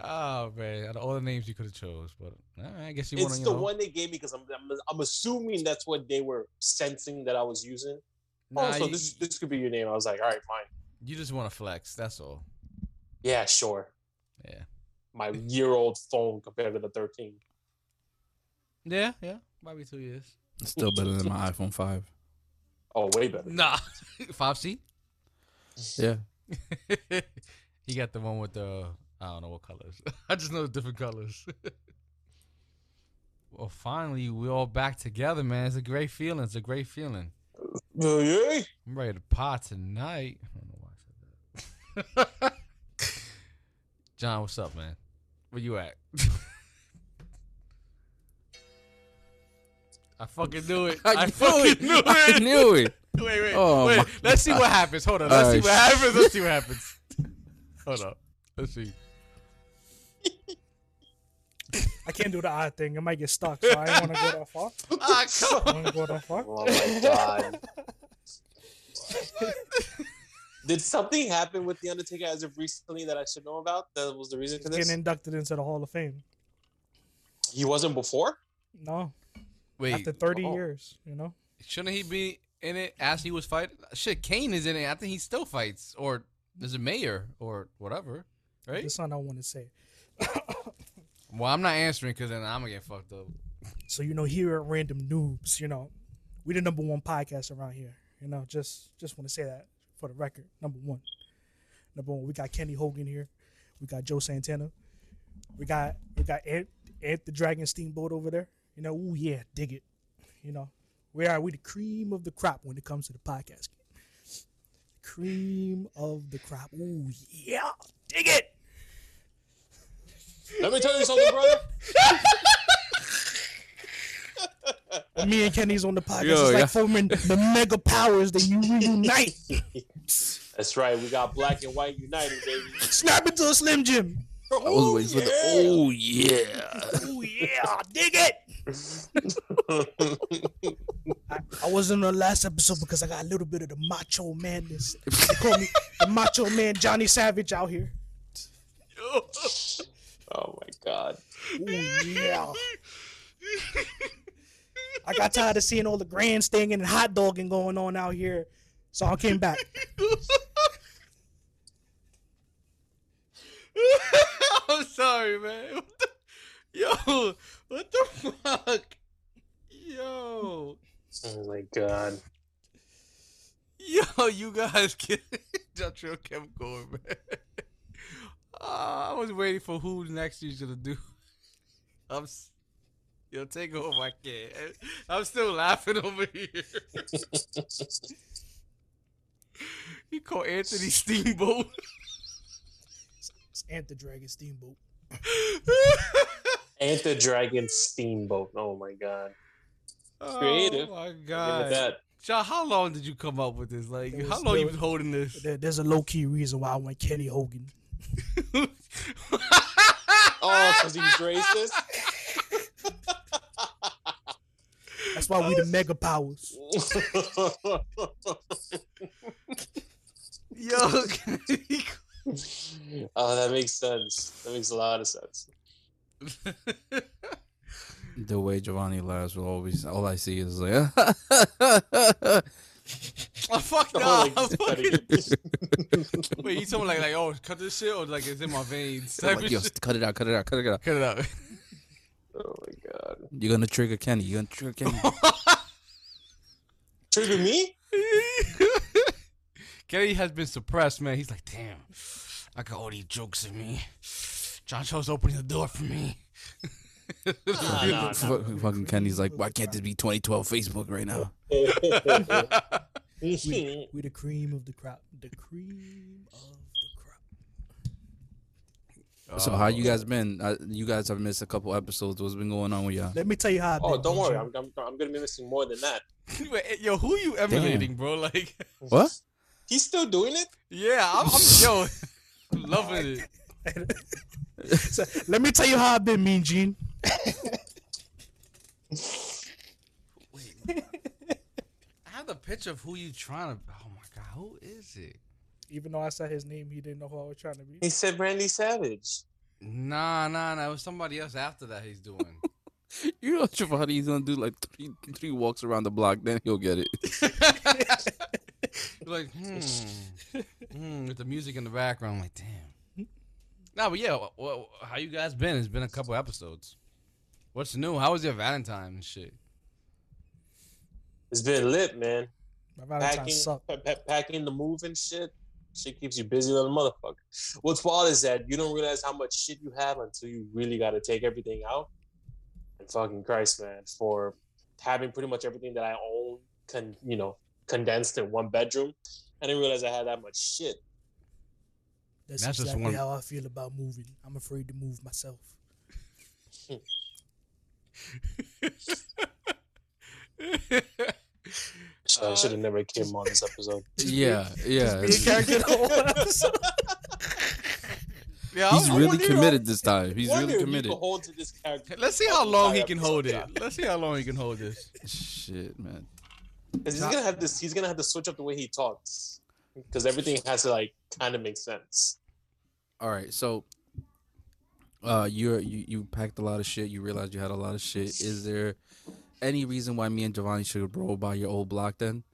Oh man, out of all the names you could have chose, but I guess you want It's to. the know, one they gave me because I'm, I'm I'm assuming that's what they were sensing that I was using. Nah, oh, so you, this this could be your name. I was like, all right, fine. you just want to flex. That's all. Yeah, sure. Yeah. My year old phone compared to the 13. Yeah, yeah. Might be two years. It's still better than my iPhone 5. Oh, way better. Nah, five C. Yeah. he got the one with the I don't know what colors. I just know the different colors. well, finally, we're all back together, man. It's a great feeling. It's a great feeling. Oh, yeah. I'm ready to pot tonight. I don't know why I said that. John, what's up, man? Where you at? I fucking knew it. I, knew fucking it. knew it. I knew it. Wait, wait, Oh, wait. my Let's see what happens. Hold on. Let's All see right, what happens. Let's see what happens. Hold up. Let's see. I can't do the eye thing. I might get stuck, so I don't want to go that far. Ah, I come don't want to go that far. Oh my god. Did something happen with the Undertaker as of recently that I should know about? That was the reason for He's this. getting inducted into the Hall of Fame. He wasn't before. No, Wait, after 30 oh. years, you know. shouldn't he be in it as he was fighting? Shit, Kane is in it. I think he still fights, or is it Mayor or whatever, right? This one I want to say. Well, I'm not answering because then I'm gonna get fucked up. So you know, here at Random Noobs, you know, we the number one podcast around here. You know, just just want to say that for the record, number one. Number one, we got Kenny Hogan here. We got Joe Santana. We got we got Ant, Ant the Dragon Steamboat over there. You know, ooh yeah, dig it. You know, we are we the cream of the crop when it comes to the podcast. Cream of the crop. Ooh yeah, dig it. Let me tell you something, brother. Me and Kenny's on the podcast, Yo, it's like forming the mega powers that you reunite. That's right. We got black and white united, baby. Snap into a Slim Jim. I was waiting for the. Oh, yeah. Oh yeah, dig it. I, I wasn't on the last episode because I got a little bit of the macho madness. They call me the macho man Johnny Savage out here. oh my god. Oh yeah. I got tired of seeing all the grandstanding and hot dogging going on out here, so I came back. I'm sorry, man. What the- Yo, what the fuck? Yo, Oh my god. yo, you guys get Joshua kept going, man. Ah, I was waiting for who next you gonna do. I'm, s- yo, take over. I can't. I'm still laughing over here. he called Anthony Steamboat. It's Ant the Dragon Steamboat. Ant the Dragon Steamboat. Oh my god. Creative. Oh my god. that. John, how long did you come up with this? Like, There how long you there been holding this? There, there's a low key reason why I went Kenny Hogan. Oh, because he's racist. That's why we the mega powers. Yo, oh, that makes sense. That makes a lot of sense. The way Giovanni laughs will always all I see is like oh fuck Oh, no! like, Wait, you told me like like oh cut this shit or like it's in my veins? like, yo, cut it out, cut it out, cut it out. Cut it out. oh my god. You're gonna trigger Kenny. You're gonna trigger Kenny. Trigger me? Kenny has been suppressed, man. He's like, damn, I got all these jokes in me. John Cho's opening the door for me. Nah, nah, Fuck- Fucking Kenny's like, why can't this be 2012 Facebook right now? We, we the cream of the crop. The cream of the crop. So how you guys been? Uh, you guys have missed a couple episodes. What's been going on with y'all? Let me tell you how. I've been, oh, don't worry. I'm, I'm, I'm gonna be missing more than that. Yo, who you emulating, bro? Like, What? He's still doing it? yeah, I'm, I'm yo, I'm loving it. So, let me tell you how I've been, Mean Gene. I have the picture of who you trying to. Oh my god, who is it? Even though I said his name, he didn't know who I was trying to be. He said Randy Savage. Nah, nah, nah. It was somebody else after that. He's doing. You know Giovanni's gonna do like three three walks around the block, then he'll get it. like, hmm, hmm, with the music in the background. I'm like, damn. Nah, but yeah, well, how you guys been? It's been a couple episodes. What's new? How was your Valentine and shit? It's been lit, man. My Valentine Packing, sucked. pa- pa- packing the move and shit. Shit keeps you busy, little motherfucker. What's wild is that you don't realize how much shit you have until you really got to take everything out. And fucking Christ, man, for having pretty much everything that I own, con- you know, condensed in one bedroom. I didn't realize I had that much shit. That's, That's just exactly one- how I feel about moving. I'm afraid to move myself. So I should have never came on this episode. Yeah, yeah. Be a character the whole episode. yeah, He's I- I really wonder- committed this time. He's Wonder really if you committed. could hold to this character. Let's see how long he can hold it. Let's see how long he can hold this. Shit, man. Because he's gonna have this. He's gonna have to switch up the way he talks. Because everything has to like kind of make sense. All right, so uh you're you, you packed a lot of shit, you realized you had a lot of shit. Is there any reason why me and Giovanni should roll by your old block then?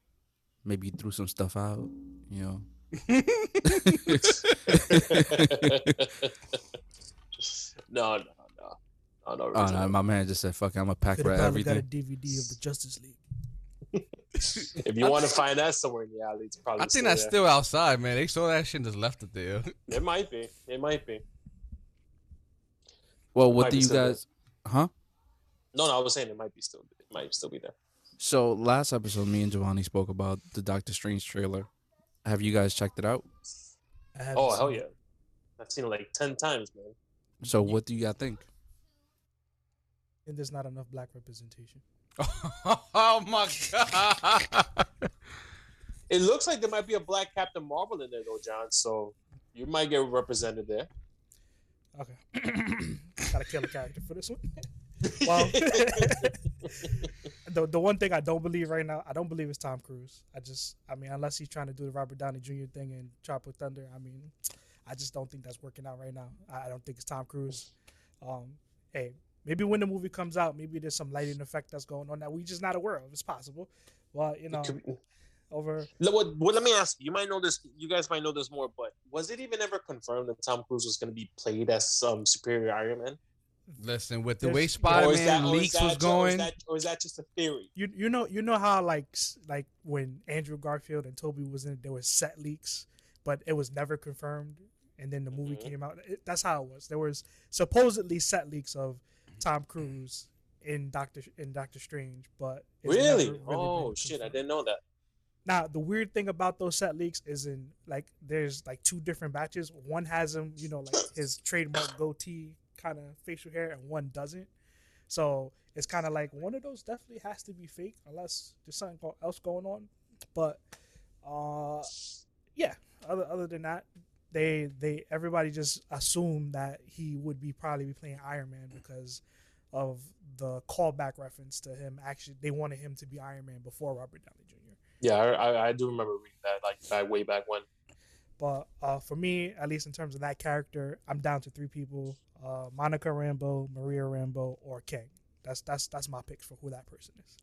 Maybe you threw some stuff out, you know. no, no, no, no, no. Oh no, my man just said fuck it, I'm gonna pack Could have right probably got a. DVD of the Justice League. if you want to find that somewhere in the alley, it's probably. I think still that's there. still outside, man. They saw that shit and just left it there. It might be. It might be. Well, what do you still there. guys huh? No, no, I was saying it might be still. It might still be there. So last episode me and Giovanni spoke about the Doctor Strange trailer. Have you guys checked it out? I Oh hell yeah! I've seen it like ten times, man. So what do you guys think? And there's not enough black representation. oh my god. It looks like there might be a black Captain Marvel in there though, John. So you might get represented there. Okay. Gotta kill a character for this one. well, the the one thing I don't believe right now, I don't believe it's Tom Cruise. I just, I mean, unless he's trying to do the Robert Downey Jr. thing and Tropic Thunder, I mean, I just don't think that's working out right now. I, I don't think it's Tom Cruise. Um, hey, maybe when the movie comes out, maybe there's some lighting effect that's going on that we just not aware of. It's possible. Well, you know, It could be- over Let- What, what, let me ask you. You might know this. You guys might know this more. But was it even ever confirmed that Tom Cruise was going to be played as some superior Iron Man? Listen, with the There's- way Or Spider-Man that- leaks that- was or is going, that- or is that just a theory? you you know you know how like like when Andrew Garfield and Tobey was in there was set leaks, but it was never confirmed, and then the movie Mhm. came out. It, that's how it was. There was supposedly set leaks of Tom Cruise in Doctor in Doctor Strange, but it's Really? never oh shit! I didn't know that. Now the weird thing about those set leaks is in like there's like two different batches. One has him, you know, like his trademark goatee kind of facial hair, and one doesn't. So it's kind of like one of those definitely has to be fake, unless there's something else going on. But uh, yeah. Other other than that, they they everybody just assumed that he would be probably be playing Iron Man because of the callback reference to him. Actually, they wanted him to be Iron Man before Robert Downey. Yeah, I, I, I do remember reading that like back way back when. But uh, for me, at least in terms of that character, I'm down to three people: uh, Monica Rambeau, Maria Rambeau, or Kang. That's that's that's my picks for who that person is.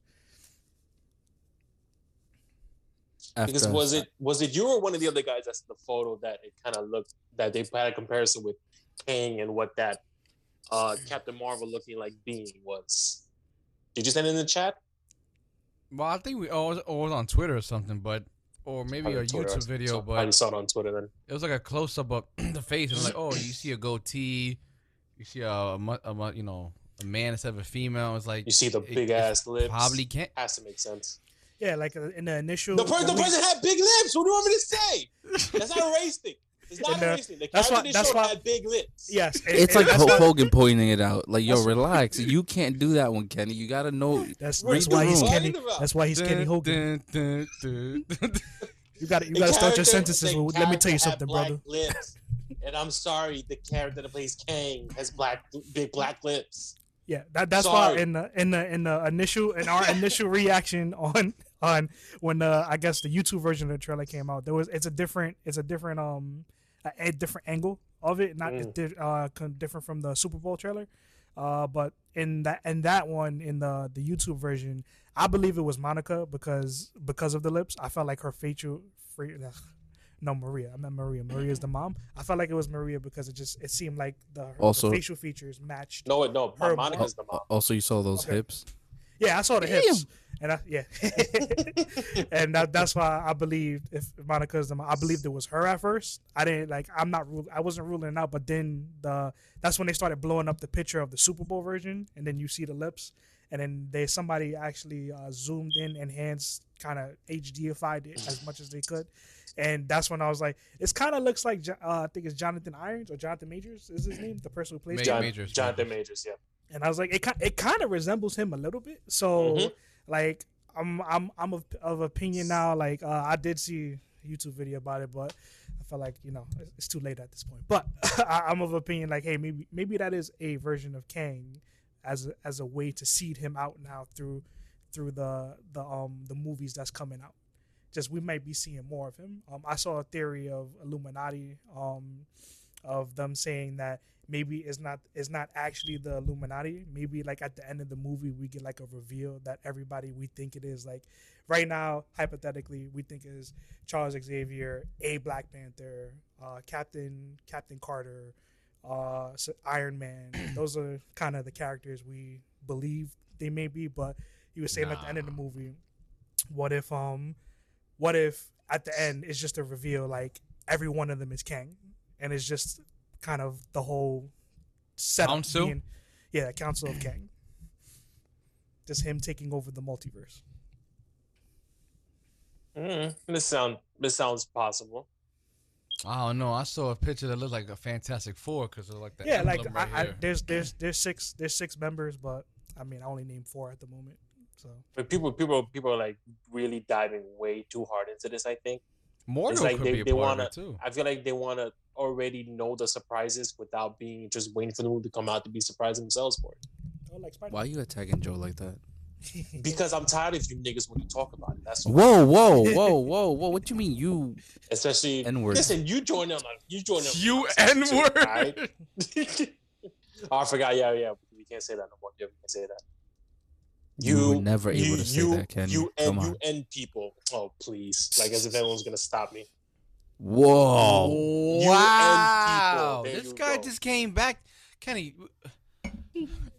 Because was it was it you or one of the other guys that's in the photo that it kind of looked that they had a comparison with Kang and what that uh Captain Marvel looking like being was. Did you send it in the chat? Well, I think we oh, it was, oh, was on Twitter or something, but or maybe a Twitter YouTube video, So I but probably saw it on Twitter then. it was like a close up of the face, and like, oh, you see a goatee, you see a, a, a you know a man instead of a female. It's like You see the big it's ass lips. Probably can't. has to make sense. Yeah, like uh, in the initial. The, per- the person had big lips. What do you want me to say? That's not a race thing. It's not And, a uh. The that's why- that's why- had big lips. Yes, and- It's and like that's Hulk why, Hogan pointing it out. Like, yo, relax. You can't do that one, Kenny. You gotta know. That's, that's why he's. Kenny. About. That's why he's Kenny Hogan. dun, dun, dun. You got to you The got to start your sentences with. Let me tell you something, brother. Lips. And I'm sorry, the character that plays Kang has black, big black lips. Yeah, that that's why in the in the in the initial in our initial reaction on on when uh I guess the YouTube version of the trailer came out, there was it's a different it's a different um a, a different angle of it, not Mm. di- uh different from the Super Bowl trailer. Uh, but in that in that one in the the YouTube version, I believe it was Monica because because of the lips. I felt like her facial free. ugh, no, Maria. I meant Maria. Maria's the mom. I felt like it was Maria because it just it seemed like the, her, the facial features matched No, no, Her Monica's the mom. Also, you saw those Okay. hips. Yeah, I saw the Damn. hips, and I yeah, and that, that's why I believed if Monica's the mom, I believed it was her at first. I didn't like I'm not rul- I wasn't ruling it out, but then the that's when they started blowing up the picture of the Super Bowl version, and then you see the lips, and then they somebody actually uh, zoomed in, enhanced, kind of HDified it as much as they could, and that's when I was like, it kind of looks like uh, I think it's Jonathan Irons or Jonathan Majors is his name, the person who plays. Ma- John. John, Majors, Jonathan Majors, yeah. and I was like, it ki- it kind of resembles him a little bit. So Mhm. Like, I'm I'm I'm of, of opinion now. Like, uh, I did see YouTube video about it, but I felt like you know it's- too late at this point. But I, I'm of opinion like, hey, maybe maybe that is a version of Kang as a, as a way to seed him out now through through the the um the movies that's coming out. Just we might be seeing more of him. Um, I saw a theory of Illuminati, um, of them saying that maybe it's not it's not actually the Illuminati. Maybe like at the end of the movie we get like a reveal that everybody we think it is. Like right now, hypothetically, we think is Charles Xavier, a Black Panther, uh, Captain Captain Carter, uh, Iron Man. Those are kind of the characters we believe they may be. But he was saying at the end of the movie, what if um, what if at the end it's just a reveal like every one of them is Kang, and it's just kind of the whole setup Council? being, yeah, Council of Kang. Just him taking over the multiverse. Mm, this sound this sounds possible. I don't know. I saw a picture that looked like a Fantastic Four because of like the yeah, like emblem I, I, there's there's there's six there's six members, but I mean I only named four at the moment. So But people people people are like really diving way too hard into this, I think. Mortal like could they- be a they part wanna- of it too. I feel like they want to already know the surprises without being just waiting for the movie to come out to be surprised themselves for it. oh, like Spider. Why you attacking Joe like that? Because I'm tired of you niggas when you talk about it. That's all. Whoa, whoa, whoa, whoa, whoa! What do you mean you? Especially N-word. Listen, you join them. you join them. You conversation N too, word. alright? oh, I forgot. Yeah, yeah. We can't say that no more. Yeah, we can't say that. You, were never able to say you, that, Kenny. You Come and you and people. Oh please! Like as if anyone's gonna stop me. Whoa! Wow, people. This guy go. just came back. Kenny,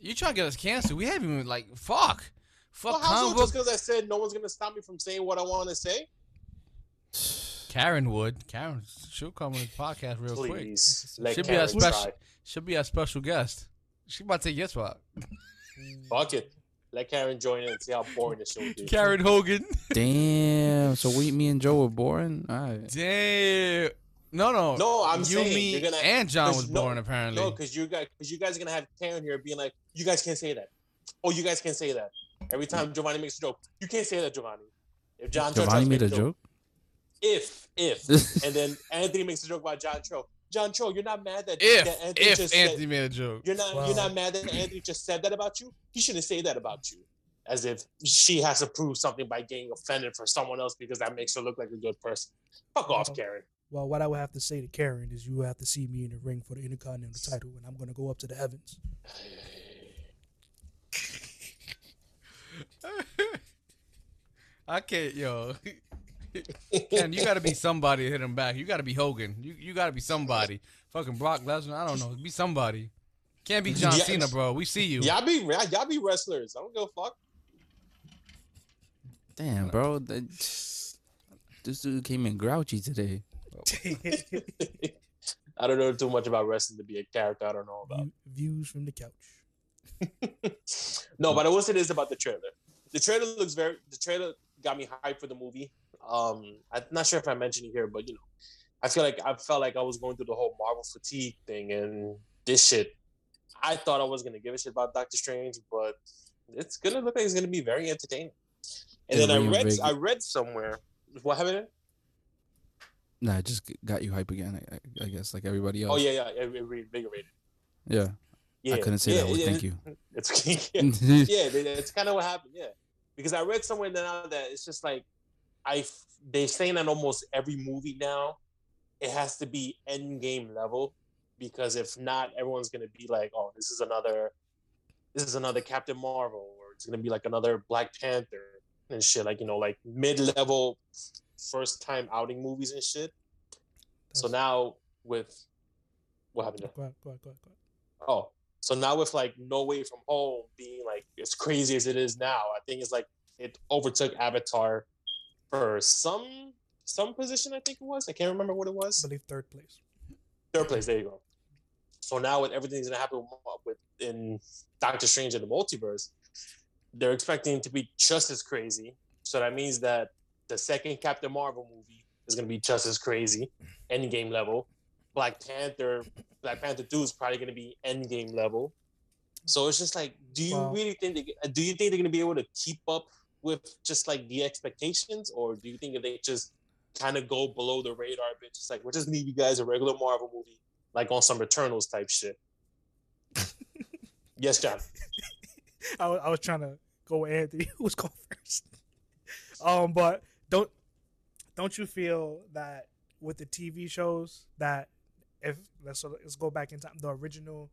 you trying to get us canceled? We haven't even like fuck, fuck Well, how so? comic Just because I said no one's gonna stop me from saying what I want to say? Karen would. Karen, she'll come on the podcast real quick. Please, let Should be a special. She'll be a special guest. She might take your spot. Fuck it. Let Karen join in and see how boring the show will be. Karen Hogan. Damn. So we, me and Joe were boring. All right. Damn. No, no. No, I'm you, saying me, you're gonna- and John was no- born apparently. No, because you guys, because you guys are gonna have Karen here being like, you guys can't say that. Oh, you guys can't say that. Every time mm. Giovanni makes a joke, you can't say that, Giovanni. If John Giovanni to made make a joke. if if, and then Anthony makes a joke about John Cho, John Cho, you're not mad that, If that Anthony if just Anthony said, made a joke, you're not Well- you're not mad that Anthony just said that about you. He shouldn't say that about you, as if she has to prove something by getting offended for someone else because that makes her look like a good person. Fuck off, Karen. Well, what I would have to say to Karen is, you have to see me in the ring for the Intercontinental title, and I'm gonna go up to the heavens. I can't, yo. Ken, you gotta be somebody to hit him back. You gotta be Hogan. You you gotta be somebody. Fucking Brock Lesnar. I don't know. Be somebody. Can't be John Yeah. Cena, bro. We see you. Y'all be y'all be wrestlers. I don't give a fuck. Damn, bro. That, this dude came in grouchy today. I don't know too much about wrestling to be a character I don't know about. Views from the couch. no, but I will say this about the trailer. The trailer looks very. The trailer got me hyped for the movie. Um, I'm not sure if I mentioned it here, but you know, I feel like I felt like I was going through the whole Marvel fatigue thing, and this shit. I thought I was gonna give a shit about Doctor Strange, but it's gonna look like it's gonna be very entertaining. And then I read, I read somewhere. What happened? Nah, it just got you hype again. I, I- I guess like everybody else. Oh yeah, yeah, it, it reinvigorated. yeah. Yeah, I couldn't say yeah, that word. yeah, Thank you. It's yeah. yeah, it's kind of what happened. Yeah, because I read somewhere now that it's just like I they're saying that almost every movie now it has to be Endgame level because if not, everyone's gonna be like, oh, this is another, this is another Captain Marvel, or it's gonna be like another Black Panther and shit, like you know, like mid level, first time outing movies and shit. So now with what happened? Go ahead, go ahead, go ahead, go ahead. Oh, so now with like No Way from Home being like as crazy as it is now, I think it's like it overtook Avatar for some some position. I think it was. I can't remember what it was. I believe third place. Third place. There you go. So now with everything's gonna happen with in Doctor Strange in the multiverse, they're expecting it to be just as crazy. So that means that the second Captain Marvel movie is gonna be just as crazy, Endgame level. Black Panther, Black Panther Two is probably gonna be Endgame level. So it's just like, do you Well- really think they, do you think they're gonna be able to keep up with just like the expectations, or do you think they just kind of go below the radar a bit, just like we'll just leave you guys a regular Marvel movie, like on some Eternals type shit? yes, John. I was, I was trying to go with Anthony, who was going first. Um, but don't don't you feel that with the TV shows that if let's let's go back in time, the original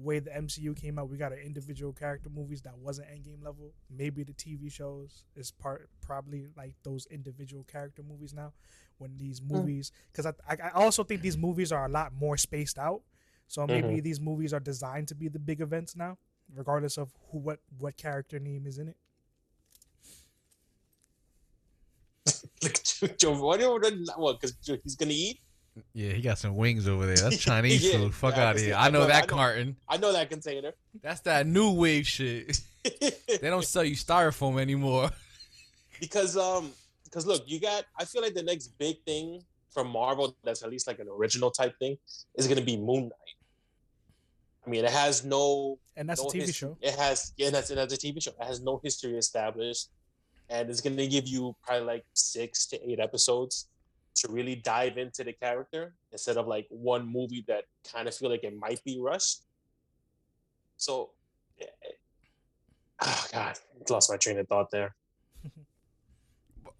way the MCU came out, we got an individual character movies that wasn't endgame level. Maybe the TV shows is part probably like those individual character movies now. When these mm-hmm. movies, because I, I I also think these movies are a lot more spaced out. So mm-hmm. maybe these movies are designed to be the big events now, regardless of who what what character name is in it. Look at Joe. Joe what? What? Because he's gonna eat. Yeah, he got some wings over there. That's Chinese Yeah, food. Fuck yeah, out of here. see. I know I know- that I know. carton. I know that container. That's that new wave shit. they don't sell you styrofoam anymore. because um because look you got i feel like the next big thing from marvel that's at least like an original type thing is going to be moon knight i mean it has no And that's no a TV history- show. it has yeah that's, that's a tv show it has no history established and it's going to give you probably like six to eight episodes to really dive into the character instead of like one movie that kind of feel like it might be rushed so oh god lost my train of thought there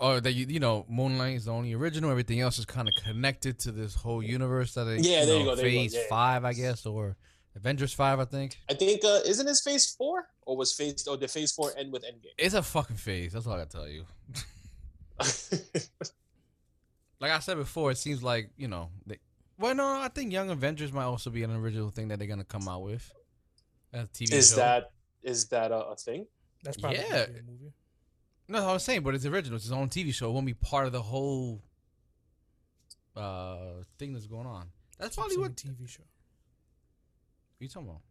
Or that you you know, Moon Knight is the only original. Everything else is kind of connected to this whole universe that they Yeah, you there know, you go, there you go. Phase Yeah, yeah. five, I guess, or Avengers five, I think. I think uh isn't this phase four or was phase or did phase four end with Endgame? It's a fucking phase. That's all I gotta tell you. Like I said before, it seems like you know. They, well, no, I think Young Avengers might also be an original thing that they're gonna come out with. As a TV is show. that is that a, a thing? That's probably Yeah. gonna be a movie. No, I was saying, but it's original. It's its own TV show. It won't be part of the whole uh thing that's going on. That's Keep probably saying what TV show. you talking about.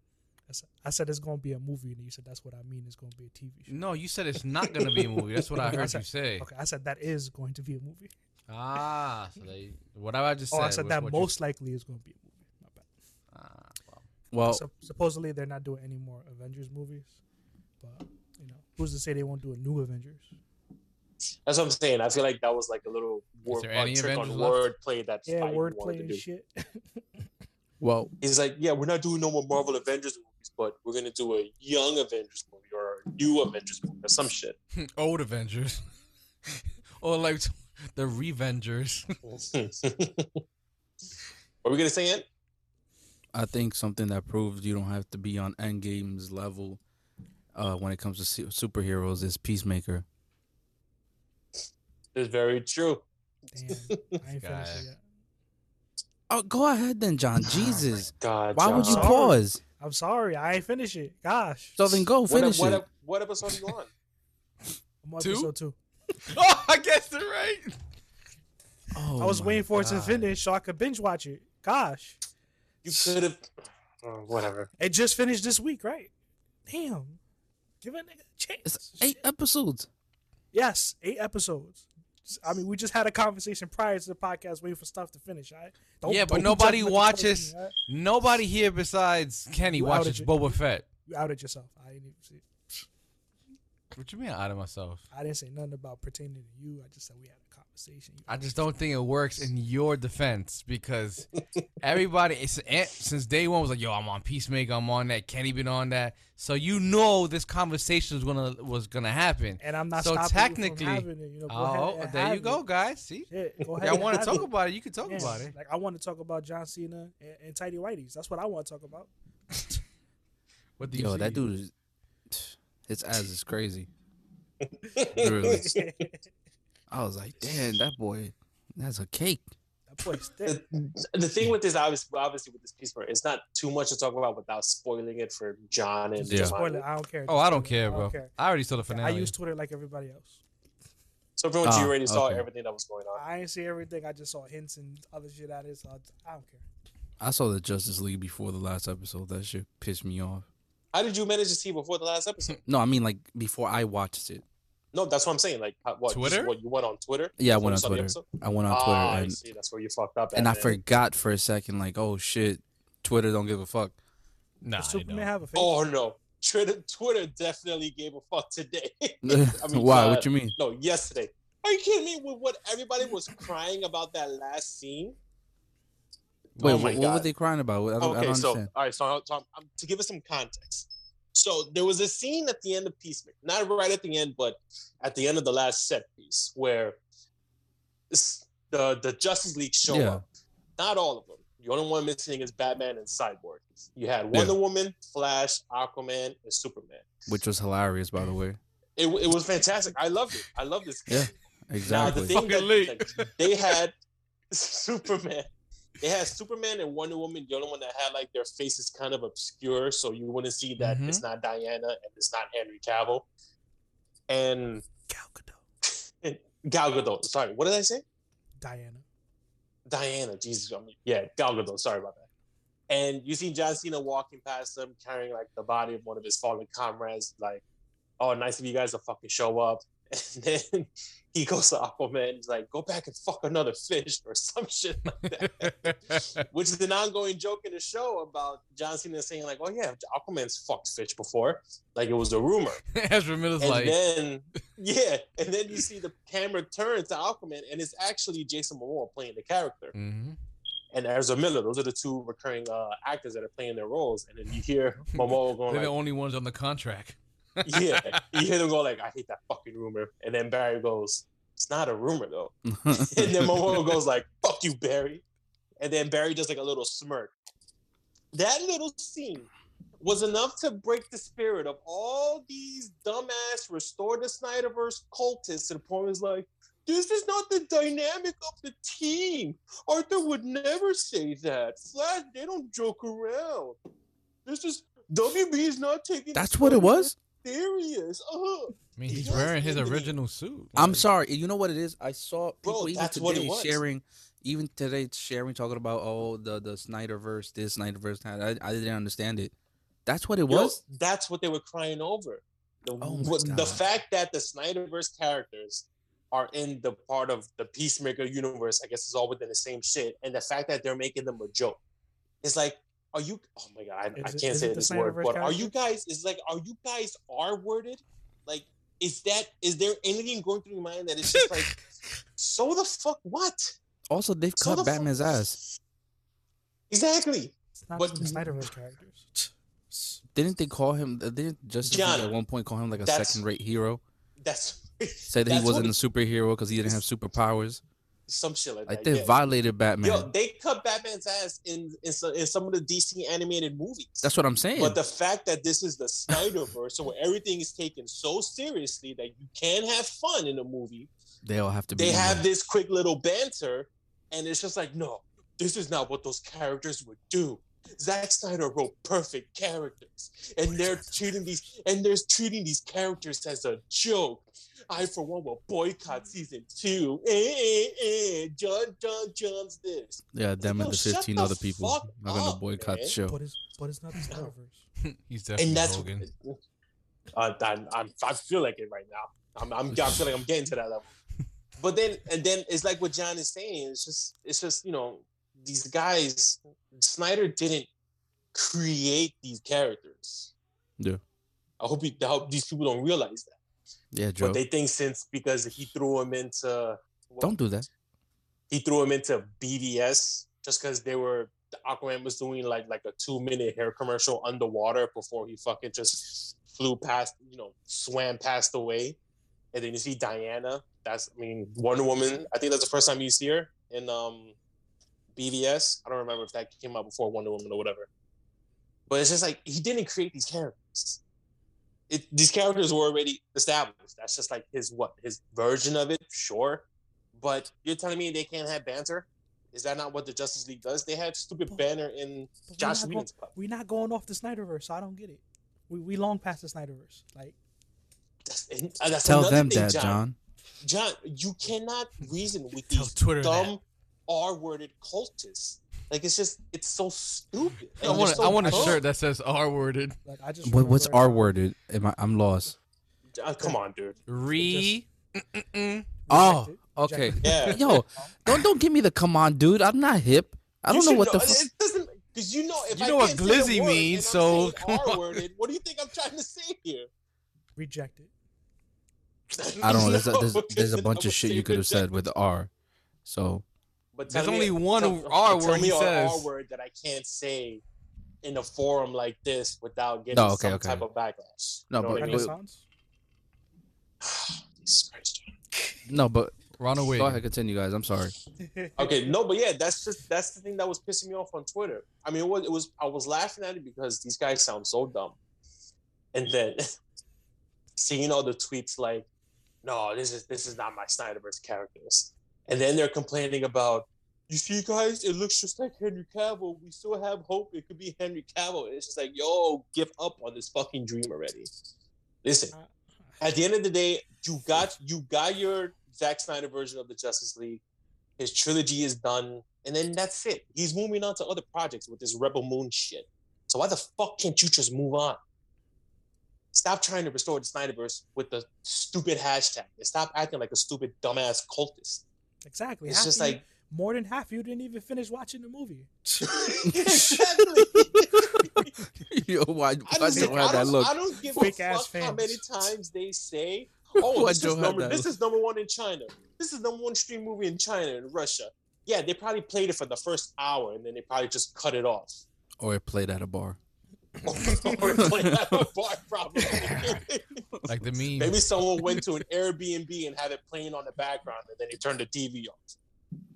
I said, it's gonna be a movie, and you said that's what I mean. It's gonna be a TV show. No, you said it's not gonna be a movie. That's what I I heard said- you say. Okay, I said that is going to be a movie. Ah, so they whatever I just Oh, said. I said that what you- most likely is going to be a movie. My bad. Ah, well. Well, Sup- supposedly they're not doing any more Avengers movies, but you know, who's to say they won't do a new Avengers? That's what I'm saying. I feel like that was like a little word, there a any trick on Avengers left? word play that Yeah, wanted wordplay to and do. shit. Well, He's like, yeah, we're not doing no more Marvel Avengers movies, but we're gonna do a young Avengers movie or a new Avengers movie or some shit. Old Avengers, or like the Revengers. Are we gonna say it? I think something that proves you don't have to be on Endgame's level uh, when it comes to su- superheroes is Peacemaker. It's very true. Damn, I ain't finished it yet. Oh, go ahead then, John. Jesus. God, Why would you Sorry. pause? I'm sorry, I ain't finished it. Gosh, So then go What, finish what, it. what episode are you on? I'm on Two? episode two. oh, I guessed it right. Oh, I was waiting for it to finish so I could binge watch it. Gosh, You could have. Oh, whatever. it just finished this week, right? Damn, give a nigga a chance. It's eight episodes. Yes, eight episodes. I mean, we just had a conversation prior to the podcast, waiting for stuff to finish. All right? Don't, Yeah, but don't nobody judge me, watches- Nobody here besides Kenny You watches outed Boba Fett. You outed yourself. I didn't even see. It. What you mean out of myself? I didn't say nothing about pertaining to you. I just said we had a conversation. You I just don't think it works in your defense because everybody it's, since day one was like, "Yo, I'm on Peacemaker, I'm on that." Kenny been on that, so you know this conversation was gonna was gonna happen. and I'm not So stopping technically- you from having it. You know, Oh, ahead there you go, guys. See, Shit, go ahead. y'all want to talk it. about it? You can talk Yeah, about it. Like I want to talk about John Cena and, and Tidy Whitey's. That's what I want to talk about. What do you Yo, see? that dude is. His ass is crazy. Really. I was like, damn, that boy, that's a cake. that boy's thick. the, the thing with this, obviously, obviously with this piece, part, it's not too much to talk about without spoiling it for John and Yeah. Spoil it. I don't care. Oh, I don't care, bro. I already saw the finale. I use Twitter like everybody else. So pretty much Ah, you already saw everything that was going on. I didn't see everything. I just saw hints and other shit out of it. So I, I don't care. I saw the Justice League before the last episode. That shit pissed me off. How did you manage to see before the last episode? No, I mean like before I watched it. No, that's what I'm saying. Like, how- what? just Twitter? What you went on Twitter? Yeah, I went on Twitter. episode? I went on Ah, Twitter I and see. That's where you fucked up. and at, I forgot for a second, like, oh shit, Twitter don't give a fuck. Nah, Does I Superman have a face? Oh no, Twitter, Twitter definitely gave a fuck today. I mean, Why? uh, what you mean? No, yesterday. Are you kidding me? With what everybody was crying about that last scene. Wait, oh my what, what were they crying about? I don't, I Okay, don't so understand. all right, so, so um, to give us some context. So there was a scene at the end of Peacemaker, not right at the end, but at the end of the last set piece, where this, the the Justice League show Yeah. up. Not all of them. The only one missing is Batman and Cyborg. You had Wonder Woman, Flash, Aquaman, and Superman. Which was hilarious, by the way. It, it was fantastic. I loved it. I love this. Yeah, exactly. Now Exactly. the thing that, Fucking like, they had Superman. They had Superman and Wonder Woman, the only one that had like their faces kind of obscure, so you wouldn't see that Mhm. it's not Diana and it's not Henry Cavill. And Gal Gadot. Gal Gadot. Sorry, what did I say? Diana. Diana. Jesus, I mean, yeah, Gal Gadot. Sorry about that. And you see John Cena walking past them, carrying like the body of one of his fallen comrades. Like, oh, nice of you guys to fucking show up. And then he goes to Aquaman. and He's like, go back and fuck another fish or some shit like that. Which is an ongoing joke in the show about John Cena saying like, "Oh yeah, Aquaman's fucked fish before," like it was a rumor. Ezra Miller's And like, then, yeah, and then you see the camera turn to Aquaman, and it's actually Jason Momoa playing the character, Mhm. and Ezra Miller. Those are the two recurring uh, actors that are playing their roles. And then you hear Momoa going they're the only ones on the contract. "Yeah," you hear them go like, "I hate that fucking rumor," and then Barry goes, "It's not a rumor though." and then Momoa goes like, "Fuck you, Barry," and then Barry does like a little smirk. That little scene was enough to break the spirit of all these dumbass restore the Snyderverse cultists to the point is like, this is not the dynamic of the team. Arthur would never say that. Flash, they don't joke around. This is WB is not taking. That's what it was. Serious. Uh-huh. I mean, he's Yes, wearing his Anthony. original suit. I'm sorry. You know what it is? I saw Bro, people even that's what it today sharing, even today sharing, talking about oh the the Snyderverse, this Snyderverse. I, I didn't understand it. That's what it Yo, was. that's what they were crying over. The, Oh the fact that the Snyderverse characters are in the part of the Peacemaker universe, I guess it's all within the same shit, and the fact that they're making them a joke. It's like, are you? Oh my god, I, I can't is say this word, but are you guys? It's like, are you guys R worded? Like, is that is there anything going through your mind that is just like so the fuck what? Also, they've So cut the fu- Batman's ass. Exactly. It's not But- just the Snyderverse characters. Didn't they call him? uh, Didn't Justice John, at one point call him like a second-rate hero? That's Said that he wasn't a superhero because he didn't have superpowers. Some shit like Like that. they yeah. violated Batman. Yo, they cut Batman's ass in in some, in some of the DC animated movies. That's what I'm saying. But the fact that this is the Snyderverse, where everything is taken so seriously that you can have fun in a movie, they all have to be. they have there. this quick little banter, and it's just like, no, this is not what those characters would do. Zack Snyder wrote perfect characters, and they're treating these and they're treating these characters as a joke. I, for one, will boycott season two. Eh, eh, eh. John, John, John's this. Yeah, them and the 15 the other people fuck are gonna up, boycott the show. But it's but it's not the Snyderverse. He's definitely and that's Hogan. uh, I'm, I'm, I feel like it right now. I'm, I'm, I feel like I'm getting to that level. But then, and then it's like what John is saying. It's just, it's just you know, these guys. Snyder didn't create these characters. Yeah. I hope, you, I hope these people don't realize that. Yeah, Joe. But they think since because he threw him into what- Don't do that. he threw him into BVS just because they were the Aquaman was doing like like a two minute hair commercial underwater before he fucking just flew past, you know, swam past away. And then you see Diana. That's I mean Wonder Woman. I think that's the first time you see her in um BVS. I don't remember if that came out before Wonder Woman or whatever. But it's just like he didn't create these characters. It, these characters were already established. That's just like his what his version of it, sure. But you're telling me they can't have banter? Is that not what the Justice League does? They had stupid banner in But we're Joss not go- Whedon's cut. We're not going off the Snyderverse, so I don't get it. We we long past the Snyderverse. Like That's, and uh, that's Tell them thing, that, John. John. John, you cannot reason with Tell these Twitter that. Dumb R-worded cultists. Like it's just it's so stupid. I want a, so I want a dumb. shirt that says R worded. like I just What, what's R worded? Am I, I'm lost. Uh, come on, dude. Re. Oh, okay. Yeah. Yo, don't don't give me the come on, dude. I'm not hip. I don't know should what the. Fu- It doesn't because you know if You I know what can't say the glizzy word means, so saying come on. R-worded. What do you think I'm trying to say here? Rejected. I don't know. There's a, there's, there's a I bunch of shit you could have said with R. So But There's tell me- only one tell- R tell word me he a says. R word that I can't say in a forum like this without getting No, okay, some okay. type of backlash. No, You know but- what I mean? but- Renaissance. Jesus no, but Ronald go ahead, continue, guys. I'm sorry. Okay, no, but yeah, that's just that's the thing that was pissing me off on Twitter. I mean, it was, it was I was laughing at it because these guys sound so dumb, and then seeing all the tweets like, "No, this is this is not my Snyderverse characters," and then they're complaining about, "You see, guys, it looks just like Henry Cavill. We still have hope. It could be Henry Cavill." And it's just like, yo, give up on this fucking dream already. Listen, uh, at the end of the day, you got you got your Zack Snyder version of the Justice League. His trilogy is done, and then that's it. He's moving on to other projects with this Rebel Moon shit. So why the fuck can't you just move on? Stop trying to restore the Snyderverse with the stupid hashtag. And stop acting like a stupid dumbass cultist. Exactly. It's Half just of you- like more than half of you didn't even finish watching the movie. exactly. Yo, why, I, why don't, give- I, that don't, look? I don't give Fake a ass fuck how many times they say, "Oh, this is number this is number one in China. This is number one stream movie in China and Russia." Yeah, they probably played it for the first hour and then they probably just cut it off. Or it played at a bar. or played at a bar, probably. Like the meme. Maybe someone went to an Airbnb and had it playing on the background, and then they turned the TV off.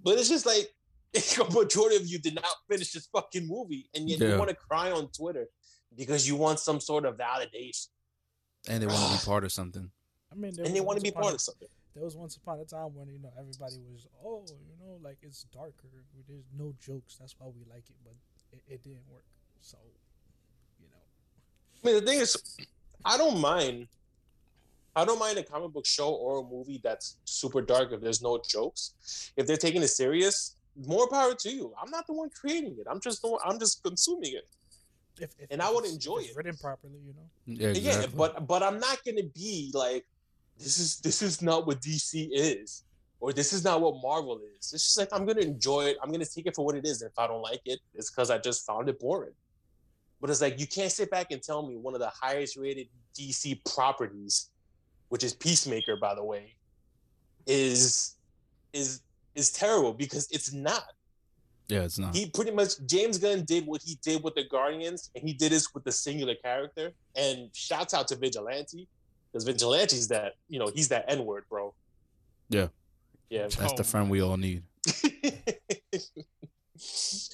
But it's just like a majority of you did not finish this fucking movie, and yet Yeah. you want to cry on Twitter because you want some sort of validation, And they want to be part of something. I mean, and they want to be part of something. There was once upon a time when you know everybody was, oh, you know, like it's darker. There's no jokes. That's why we like it, but it, it didn't work. So, you know, I mean, the thing is, I don't mind. I don't mind a comic book show or a movie that's super dark if there's no jokes. If they're taking it serious, more power to you. I'm not the one creating it. I'm just the one, I'm just consuming it. if, if And I would it's- if enjoy it's it. written properly, you know. Yeah, Yeah, but but I'm not gonna be like, this is this is not what DC is, or this is not what Marvel is. It's just like I'm gonna enjoy it. I'm gonna take it for what it is. If I don't like it, it's because I just found it boring. But it's like you can't sit back and tell me one of the highest rated DC properties which is Peacemaker, by the way, is is is terrible because it's not. Yeah, it's not. He pretty much James Gunn did what he did with the Guardians, and he did this with the singular character. And shouts out to Vigilante, because Vigilante's that you know he's that N word, bro. Yeah. yeah. That's Oh the friend we all need.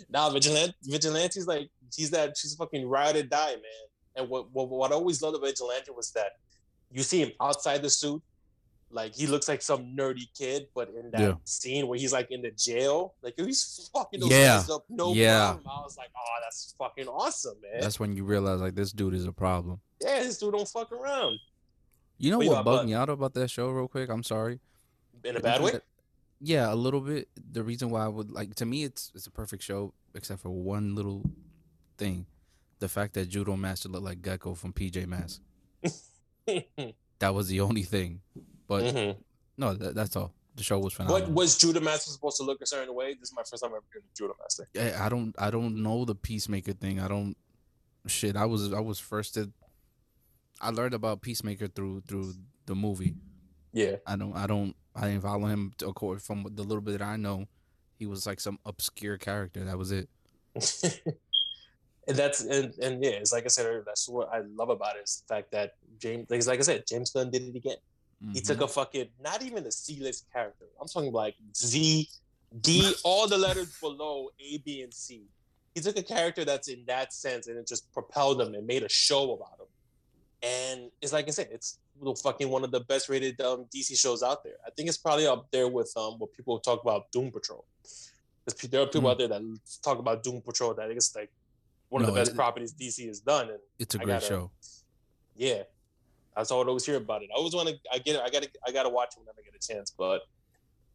nah, Vigilante, Vigilante's like he's that she's fucking ride or die, man. And what what, what I always loved about Vigilante was that you see him outside the suit, like he looks like some nerdy kid, but in that Yeah. scene where he's like in the jail, like he's fucking those Yeah. up, no Yeah. problem. I was like, oh, that's fucking awesome, man. That's when you realize like this dude is a problem. yeah, this dude don't fuck around You know What you bugged me out about that show, real quick? I'm sorry. in a bad way. Yeah, a little bit. The reason why I would like to me, it's it's a perfect show except for one little thing, the fact that Judo Master looked like Gekko from PJ Masks. That was the only thing. But Mhm. no, that, that's all. The show was phenomenal. But was Judo Master supposed to look a certain way? This is my first time ever hearing Judo Master. I, I don't I don't know the peacemaker thing. I don't shit. I was I was first to I learned about Peacemaker through through the movie. Yeah. I don't I don't I didn't follow him accord from the little bit that I know. He was like some obscure character. That was it. and that's and, and yeah, it's like I said earlier, that's what I love about it is the fact that James like, like I said, James Gunn did it again. He Mhm. took a fucking not even a C list character. I'm talking like Z, D, all the letters below A, B, and C. He took a character that's in that sense and it just propelled him and made a show about him. And it's like I said, it's the fucking one of the best rated um, DC shows out there. I think it's probably up there with um what people talk about Doom Patrol. Because there are people Mm. out there that talk about Doom Patrol that it's like one of the best it- properties DC has done. And It's a I great gotta- show. yeah, that's all I always hear about it. I always want to. I get it. I gotta. I gotta watch it whenever I get a chance. But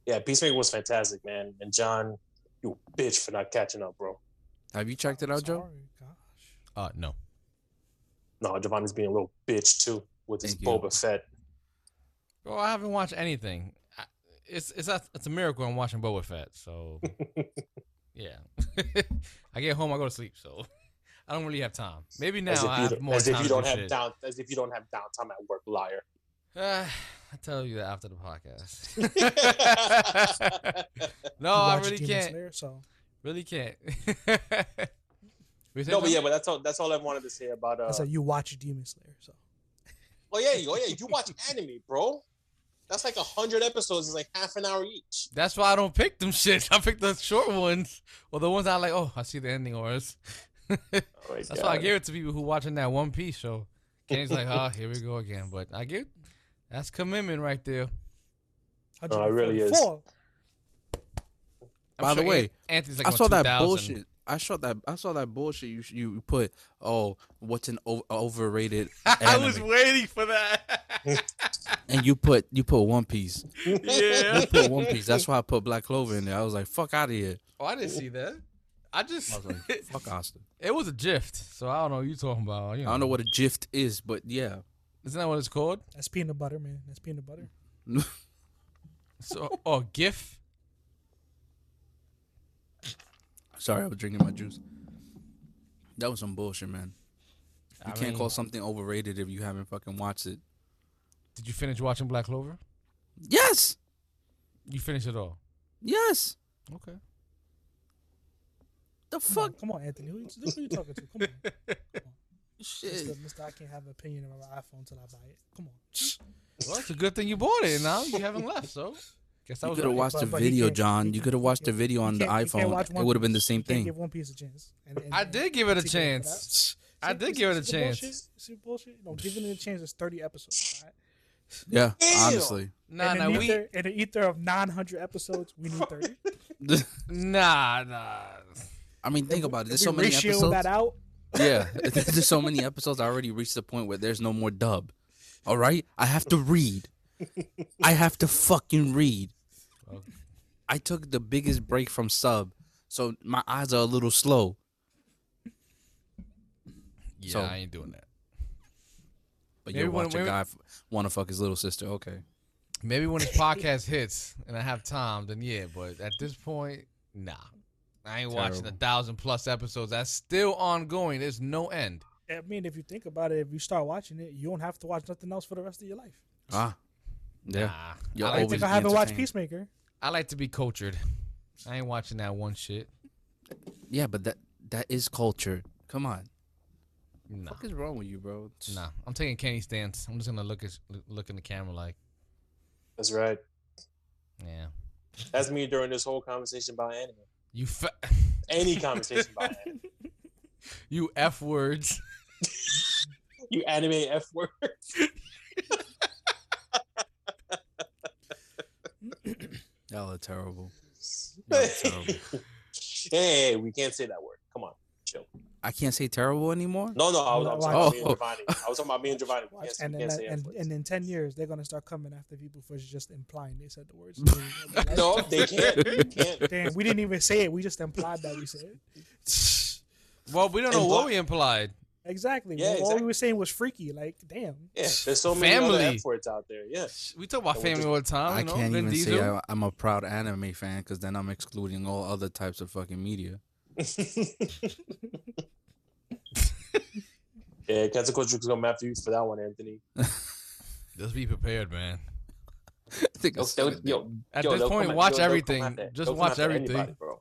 yeah, Peacemaker was fantastic, man. And John, you bitch for not catching up, bro. Have you checked it out, Joe? Sorry, gosh. Uh, no. No, Giovanni's being a little bitch too with his Thank you. Boba Fett. Bro, I haven't watched anything. It's it's a, it's a miracle I'm watching Boba Fett. So yeah, I get home, I go to sleep. So I don't really have time. Maybe now as if I you, have don't- more as time if you don't have shit. down. As if you don't have downtime at work, liar. Uh, I tell you that after the podcast. no, no, I really can't. Slayer, so Really can't. no, but yeah, but that's all. That's all I wanted to say about. Uh, I said you watch Demon Slayer, so oh yeah, oh yeah, you watch anime, bro. That's like a hundred episodes. It's like half an hour each. That's why I don't pick them shit. I pick the short ones or the ones I like. Oh, I see the ending or it's. Oh That's God. why I give it to people who watching that One Piece show. Kenny's like, oh, here we go again. But I get that's commitment right there. No, it really is. 144. I'm By the sure way, Anthony's like I on saw that 2000. bullshit. I saw that. I saw that bullshit. You you put. Oh, what's an o- overrated I was waiting for that. and you put you put One Piece. yeah. You put One Piece. That's why I put Black Clover in there. I was like, fuck out of here. Oh, I didn't see that. I just I was like, fuck Austin. it was a gift, so I don't know what you talking about. You I don't know what a gift is, but yeah. isn't that what it's called? That's peanut butter, man. That's peanut butter. So oh, GIF. Sorry, I was drinking my juice. That was some bullshit, man. You I can't mean, call something overrated if you haven't fucking watched it. Did you finish watching Black Clover? Yes, You finished it all. yes. Okay. The Come on, fuck, come on, Anthony. Who, you- who you talking to? Come on, shit. Mister, Mister. I can't have an opinion of my iPhone until I buy it. Come on. Well, it's a good thing you bought it. Now you haven't left, so guess that You could have watched But- the video, John. You could have watched the video on the can't- he can't watch iPhone. It would have been the same thing. Give One Piece a chance. And, and, I did give it a critique him for chance. I did give it a see bullshit? chance. See the bullshit? No, giving it a chance is thirty episodes. All right? Yeah, Ew. honestly. Nah, in, nah, an we in an ether of nine hundred episodes, we need thirty. nah, nah. I mean, think about it. There's so many ratio episodes. that out. Yeah, there's so many episodes. I already reached the point where there's no more dub. All right, I have to read. I have to fucking read. Okay. I took the biggest break from sub, so my eyes are a little slow. Yeah, So- I ain't doing that. But Maybe you when- watch a maybe- guy want to fuck his little sister. Okay. Maybe when this podcast hits and I have time, then yeah. But at this point, nah. I ain't watching a thousand plus episodes. That's still ongoing. There's no end. I mean, if you think about it, if you start watching it, you don't have to watch nothing else for the rest of your life. Ah, yeah. Nah, You'll I, like I always think I haven't watched. Peacemaker. I like to be cultured. I ain't watching that one shit. Yeah, but that that is culture. Come on. Nah, What is wrong with you, bro? nah. I'm taking Kenny's stance. I'm just gonna look at look in the camera like, That's right. yeah. That's me during this whole conversation about anime. You fa- Any conversation about anime. you f words. You anime F word. Y'all are terrible. Y'all are terrible. hey, we can't say that word. Come on, chill. I can't say terrible anymore. No, no, I was, I was talking Oh. about me and Giovanni. I was talking about me and Giovanni. We Watch, can't, and then that, and, and in ten years they're gonna start coming after people for just implying they said the words. No, they can't. They can't. Damn, we didn't even say it. We just implied that we said it. Well, we don't know And what we implied. Exactly. Yeah, All exactly. we were saying was freaky. Like, damn. Yeah, there's so many other Family. F words out there. Yeah. We talk about So family just- all the time. I you know? can't Vin even Diesel. say I, I'm a proud anime fan because then I'm excluding all other types of fucking media. yeah, cancel culture is going after you for that one, Anthony. Just be prepared, man. I think I They'll- said they'll- it. yo, At this point, come at- watch they'll- they'll come everything. Just watch everything. anybody, bro.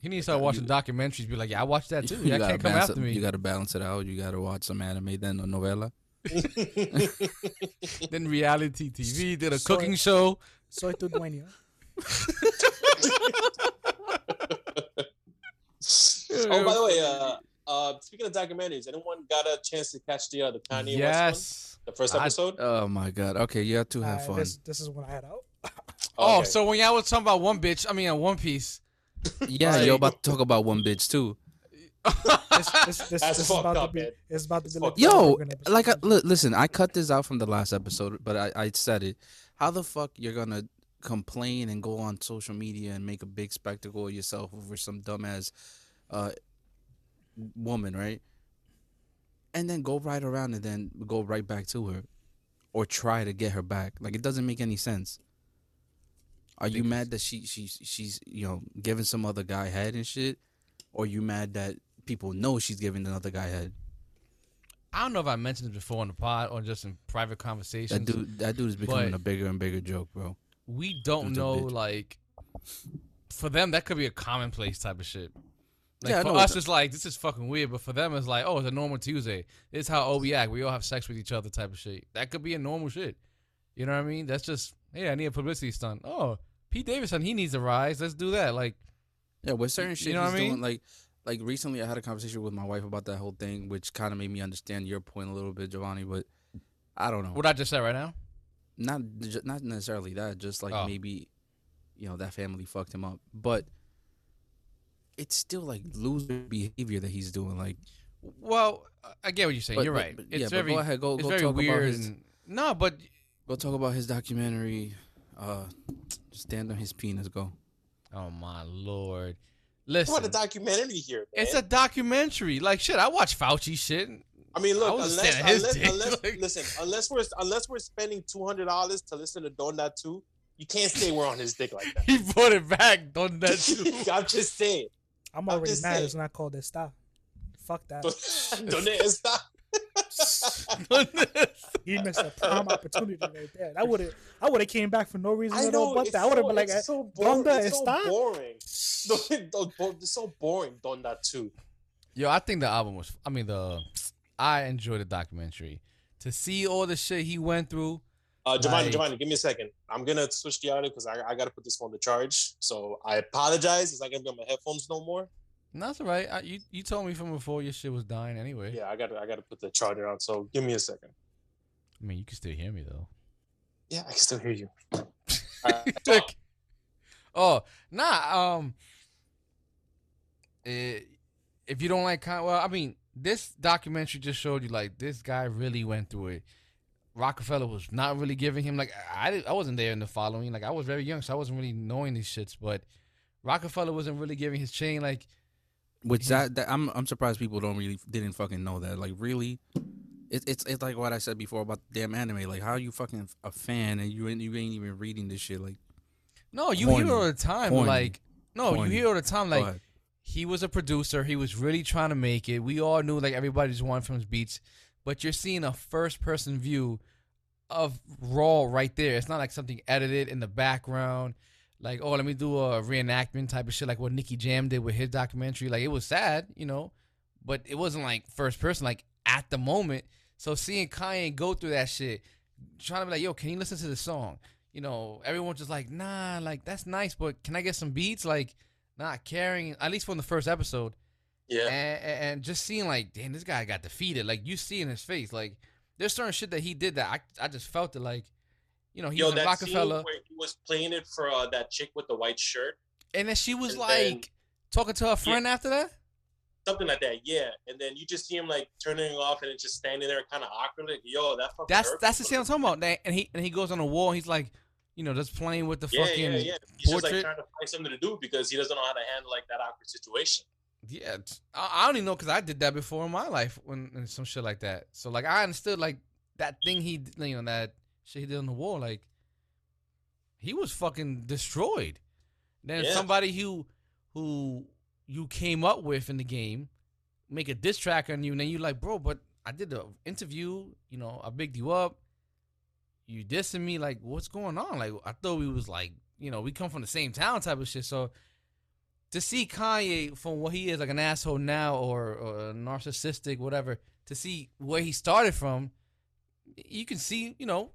He needs to start watching You- documentaries. Be like, yeah, I watched that too. You Yeah, can't come after it- me. You got to balance it out. You got to watch some anime, then a novella. then reality TV. Did a Sorry. cooking show. Soy tu dueño. oh, by the way, uh, uh, speaking of documentaries, anyone got a chance to catch the uh, the Kanye West one? yes. The first I- episode? Oh my god. Okay, you have to have Alright, fun. This, this is when I had out. Oh, Okay. so when y'all was talking about one bitch, I mean, uh, One Piece. Yeah, Right. you're about to talk about one bitch too. About up, to be. man. It's about to be like Yo, like, I, li- listen, I cut this out from the last episode, but I, I said it. How the fuck you're gonna complain and go on social media and make a big spectacle of yourself over some dumbass uh, woman, right? And then go right around and then go right back to her, or try to get her back. Like it doesn't make any sense. Are you mad that she she's she's you know giving some other guy head and shit, or you mad that people know she's giving another guy head? I don't know if I mentioned it before on the pod or just in private conversations. That dude, that dude is becoming a bigger and bigger joke, bro. we don't Dude's know, like, for them, that could be a commonplace type of shit. Like, Yeah, for us, it's it's like, this is fucking weird, but for them, it's like, oh, it's a normal Tuesday. It's how we act. We all have sex with each other type of shit. That could be a normal shit. You know what I mean? That's just, hey, I need a publicity stunt. Oh, Pete Davidson, he needs a rise. Let's do that. Like, Yeah, with certain shit you know what I mean? doing, like, like recently I had a conversation with my wife about that whole thing, which kind of made me understand your point a little bit, Giovanni. But I don't know, what I just said right now. not not necessarily that, just like Oh. maybe, you know, that family fucked him up, but it's still like loser behavior that he's doing. Like, Well, I get what you're saying. But- You're right. but- it's yeah, but very, go ahead, go- it's go very talk about his- and, no, but go talk about his documentary. Uh, stand on his penis. Go. oh my lord, Listen, What a documentary here, man. it's a documentary. Like shit, I watch Fauci shit. I mean, look, was unless, standing unless, unless like- listen, unless we're unless we're spending two hundred dollars to listen to Donda 2, you can't say we're on his dick like that. He brought it back. Done that too. I'm just saying. I'm I'm already just mad. saying. It's not called Esta. Fuck that. Don't it stop? He missed a prime opportunity right there. I would have. I would have came back for no reason I at all but that. I would have so- been like, it's so "Donde boring. It's so boring. Don't- don't- It's so boring. Donda 2. Yo, I think the album was. I mean, the I enjoyed the documentary. To see all the shit he went through. Uh, Giovanni, Like- Giovanni, give me a second. I'm gonna switch the audio because I, I got to put this phone to charge. So I apologize. It's not gonna be on my headphones no more. No, that's all right. I, you you told me from before your shit was dying anyway. Yeah, I got to I got to put the charger on. So give me a second. I mean, you can still hear me though. Yeah, I can still hear you. Oh, nah. Um, eh, if you don't like, Con- well, I mean, this documentary just showed you like this guy really went through it. Roc-A-Fella was not really giving him like I I wasn't there in the following. Like I was very young, so I wasn't really knowing these shits. But Roc-A-Fella wasn't really giving his chain like Which that, that I'm I'm surprised people don't really didn't fucking know that. Like really, it's it's it's like what I said before about the damn anime. Like how are you fucking a fan and you ain't you ain't even reading this shit. Like no, you Corny. hear all the time. Corny. Like no, Corny. you hear all the time. Like he was a producer. He was really trying to make it. We all knew like everybody just wanted from his beats, but you're seeing a first person view of raw right there. It's not like something edited in the background. Like, oh, let me do a reenactment type of shit, like what Nicky Jam did with his documentary. Like, it was sad, you know, but it wasn't like first person, like at the moment. So seeing Kanye go through that shit, trying to be like, yo, can you listen to the song? You know, everyone's just like, nah, like that's nice, but can I get some beats? Like, not caring, at least from the first episode. Yeah. And, and just seeing like, damn, this guy got defeated. Like you see in his face, like there's certain shit that he did that I I just felt it like, you know, he Yo, that Roc-A-Fella, where he was playing it for uh, that chick with the white shirt, and then she was and like then- talking to her friend after that. something like that. Yeah, and then you just see him like turning off and just standing there, kind of awkward. Like, yo, that fucking. That's that's the me. scene I'm talking about. That- And he and he goes on the wall. He's like, you know, just playing with the Yeah, fucking yeah, yeah. He's just portrait. like trying to find something to do because he doesn't know how to handle like that awkward situation. Yeah, I, I don't even know because I did that before in my life when and some shit like that. So like I understood like that thing he you know that shit he did on the wall like he was fucking destroyed. Then Yeah. somebody who who you came up with in the game make a diss track on you and then you like bro, but I did the interview. You know I bigged you up. You dissing me like what's going on? Like I thought we was like you know we come from the same town type of shit. So to see Kanye from what he is, like an asshole now or, or narcissistic, whatever, to see where he started from, you can see, you know,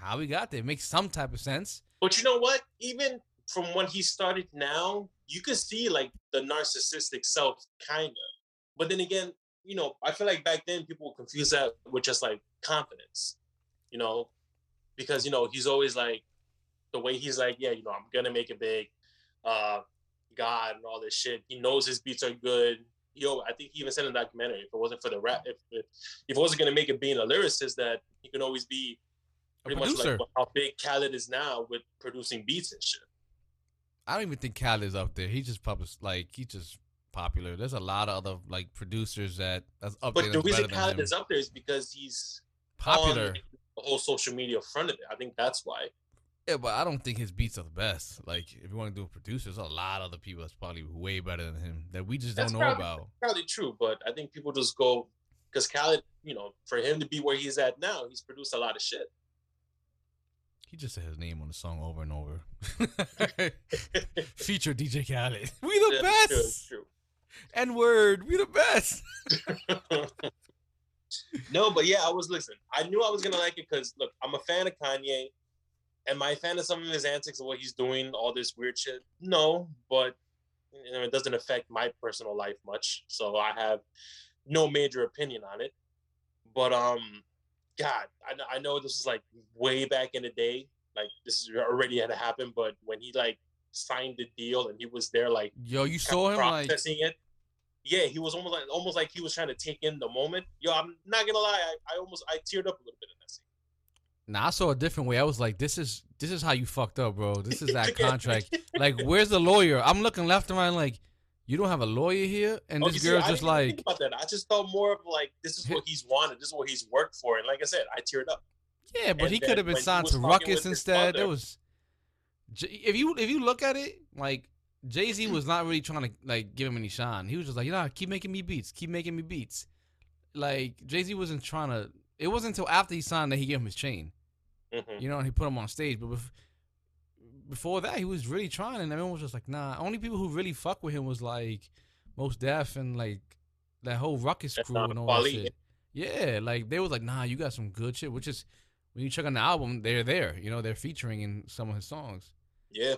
how he got there. It makes some type of sense. But you know what? Even from when he started now, you can see like the narcissistic self, kind of. But then again, you know, I feel like back then people would confuse that with just like confidence, you know, because you know he's always like the way he's like, yeah, you know, I'm gonna make it big, uh, God and all this shit. He knows his beats are good. Yo, I think he even said in the documentary, if it wasn't for the rap, if if, if it wasn't gonna make it being a lyricist, that he can always be pretty much like how big Khaled is now with producing beats and shit. I don't even think Khaled is up there. He just published, like, he's just popular. There's a lot of other, like, producers that that's up But there the reason Khaled is up there is because he's Popular. the whole social media front of it. I think that's why. Yeah, but I don't think his beats are the best. Like, if you want to do a producer, there's a lot of other people that's probably way better than him that we just That's don't know probably- about. Probably true, but I think people just go because Khaled, you know, for him to be where he's at now, he's produced a lot of shit. He just said his name on the song over and over. Feature DJ Khaled. We the Yeah, true, best. true. N word. We the best. no, but yeah, I was listening. I knew I was gonna like it because look, I'm a fan of Kanye. Am I a fan of some of his antics and what he's doing, all this weird shit? No, but you know, it doesn't affect my personal life much. So I have no major opinion on it. But um, God, I, I know this is like way back in the day. Like this is already had to happen, but when he like signed the deal and he was there like Yo, you saw him like processing it. Yeah, he was almost like almost like he was trying to take in the moment. Yo, I'm not gonna lie, I, I almost I teared up a little bit in that scene. Nah, I saw a different way. I was like, this is this is how you fucked up, bro. This is that contract. like, where's the lawyer? I'm looking left and right like, you don't have a lawyer here? And Oh, this see, girl's just didn't think like, about that. I just thought more of like this is what he's wanted, this is what he's worked for, and like I said, I teared up. yeah, but and he could have been signed to Rawkus instead. There mother- was if you if you look at it, like Jay Z was not really trying to like give him any shine. He was just like, you know, keep making me beats, keep making me beats. Like Jay Z wasn't trying to. It wasn't until after he signed that he gave him his chain. Mhm. You know, and he put him on stage. But before that, he was really trying, and everyone was just like, nah. Only people who really fuck with him was like Mos Def and like that whole Rawkus That's crew and all that shit. Yeah, like they was like, nah, you got some good shit. Which is when you check on the album, they're there. You know, they're featuring in some of his songs. Yeah,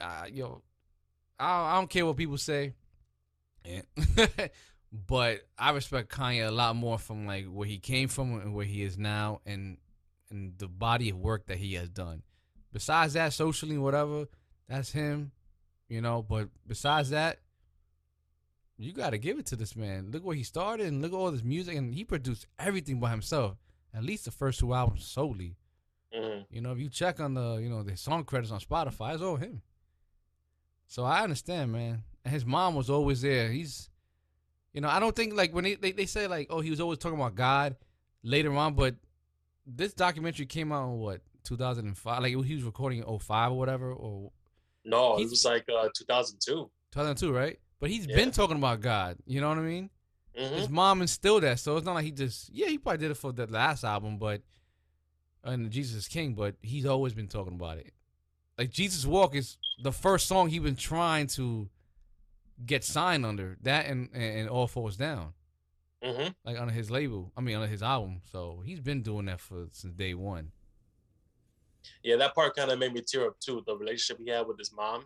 Uh, yo, I, I don't care what people say. Yeah. but I respect Kanye a lot more from like where he came from and where he is now, and and the body of work that he has done. Besides that, socially, whatever, that's him, you know. But besides that, you got to give it to this man. Look where he started, and look at all this music, and he produced everything by himself. At least the first two albums solely. Mhm. You know, if you check on the you know the song credits on Spotify, it's all him. So I understand, man. And his mom was always there. He's, you know, I don't think like when they they, they say like, oh, he was always talking about God later on, but this documentary came out in what 2005, like he was recording in 05 or whatever, or no, it was like uh, 2002. 2002, right? But he's Yeah. been talking about God. You know what I mean? Mhm. His mom instilled that, so it's not like he just yeah he probably did it for the last album, but and Jesus is King, but he's always been talking about it. Like Jesus Walk is the first song he been trying to get signed under that, and and All Falls Down, Mm-hmm. like under his label. I mean, under his album. So he's been doing that for since day one. Yeah, that part kind of made me tear up too. The relationship he had with his mom,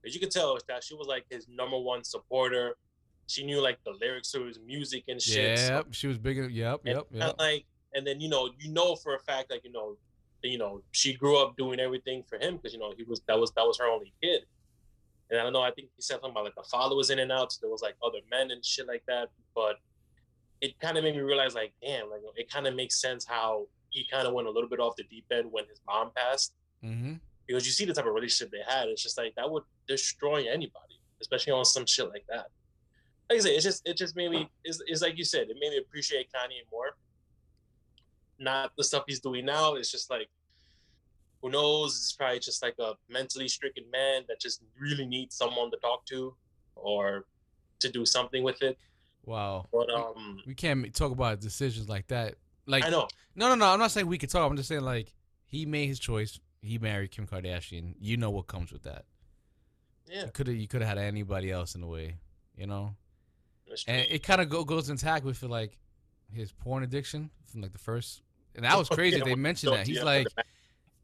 because you could tell that she was like his number one supporter. She knew like the lyrics to his music and shit. so- she was bigger. Yep, and yep, kinda yep. like, and then you know, you know for a fact, like you know, you know, she grew up doing everything for him because you know he was that was that was her only kid. And I don't know. I think he said something about like the father was in and out. So there was like other men and shit like that. But it kind of made me realize, like, damn, like it kind of makes sense how he kind of went a little bit off the deep end when his mom passed Mm-hmm. because you see the type of relationship they had. It's just like that would destroy anybody, especially on some shit like that. Like I say, it's just it just made me it's, it's like you said, it made me appreciate Kanye more. Not the stuff he's doing now. It's just like who knows? It's probably just like a mentally stricken man that just really needs someone to talk to or to do something with it. Wow. But um, We can't talk about decisions like that. Like I know. No, no, no. I'm not saying we could talk. I'm just saying like he made his choice. He married Kim Kardashian. You know what comes with that. Yeah, You could have you could have had anybody else in a way, you know. And it kind of go, goes intact with like his porn addiction from like the first. And that was crazy. Yeah, they mentioned that. He's yeah, like,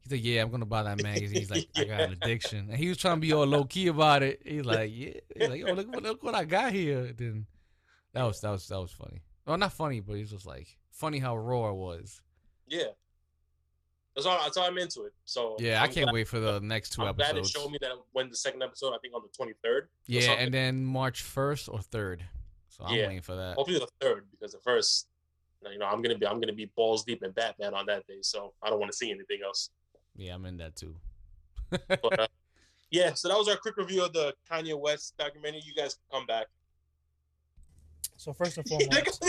he's like, yeah, I'm gonna buy that magazine. He's like, I got an addiction, and he was trying to be all low key about it. He's like, yeah, he's like, oh look, what- look what I got here. Then that was that was that was funny. Well, not funny, but it's just like funny how raw it was. yeah. That's all. That's all I'm into it. So Yeah, I I'm can't glad- wait for the next two I'm glad it showed me that when the second episode, I think on the 23rd. Yeah, and then March first or third. So I'm Yeah. waiting for that. hopefully the third because the first, you know, I'm gonna be I'm gonna be balls deep in Batman on that day, so I don't want to see anything else. Yeah, I'm in that too. But uh, yeah, so that was our quick review of the Kanye West documentary. You guys can come back. So first and foremost,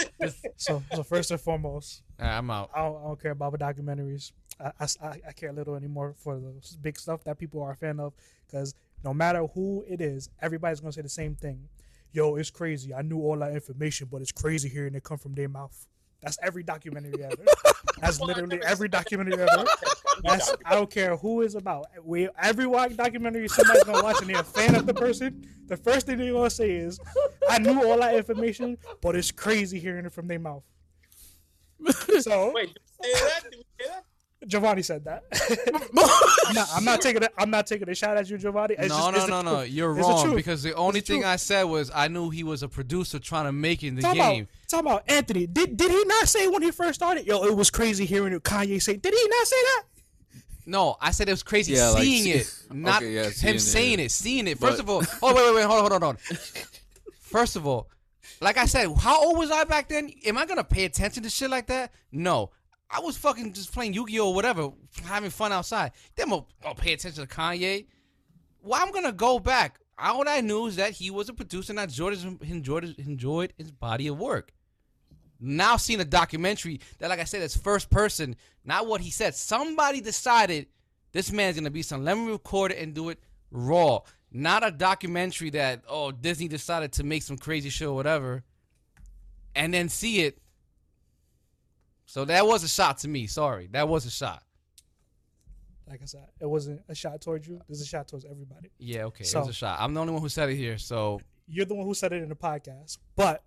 so so first and foremost, Alright, I'm out. I don't, I don't care about the documentaries. I, I, I- I care little anymore for the big stuff that people are a fan of because no matter who it is, everybody's gonna say the same thing. Yo, it's crazy. I knew all that information, but it's crazy hearing it come from their mouth. That's every documentary ever. That's literally every documentary ever. That's I don't care who is about. We every documentary somebody's gonna watch and they're a fan of the person. The first thing they're gonna say is, "I knew all that information, but it's crazy hearing it from their mouth." So Wait, say that? Did we say that? Giovanni said that. I'm not. I'm not taking. A, I'm not taking a shot at you, Giovanni. It's no, just- no, it's the no, no. You're It's wrong because the only It's the thing truth. I said was I knew he was a producer trying to make it in the Talk game. about, talk about Anthony. Did did he not say when he first started? Yo, it was crazy hearing Kanye say. Did he not say that? No, I said it was crazy Yeah, seeing see- it, not okay, yeah, him seeing it, saying yeah. it, seeing it. First But- of all, oh wait, wait, wait, hold on, hold on, hold on. First of all, like I said, how old was I back then? Am I gonna pay attention to shit like that? No. I was fucking just playing Yu-Gi-Oh or whatever, having fun outside. Then I'm gonna oh, pay attention to Kanye. Well, I'm gonna go back. All I knew is that he was a producer and I enjoyed his, enjoyed his, enjoyed his body of work. Now seeing a documentary that, like I said, is first person, not what he said. Somebody decided this man's gonna be some. Let me record it and do it raw, not a documentary that oh Disney decided to make some crazy show or whatever, and then see it. So that was a shot to me. Sorry, that was a shot. Like I said, it wasn't a shot towards you. There's a shot towards everybody. Yeah, okay, it So- was a shot. I'm the only one who said it here. So You're the one who said it in the podcast, but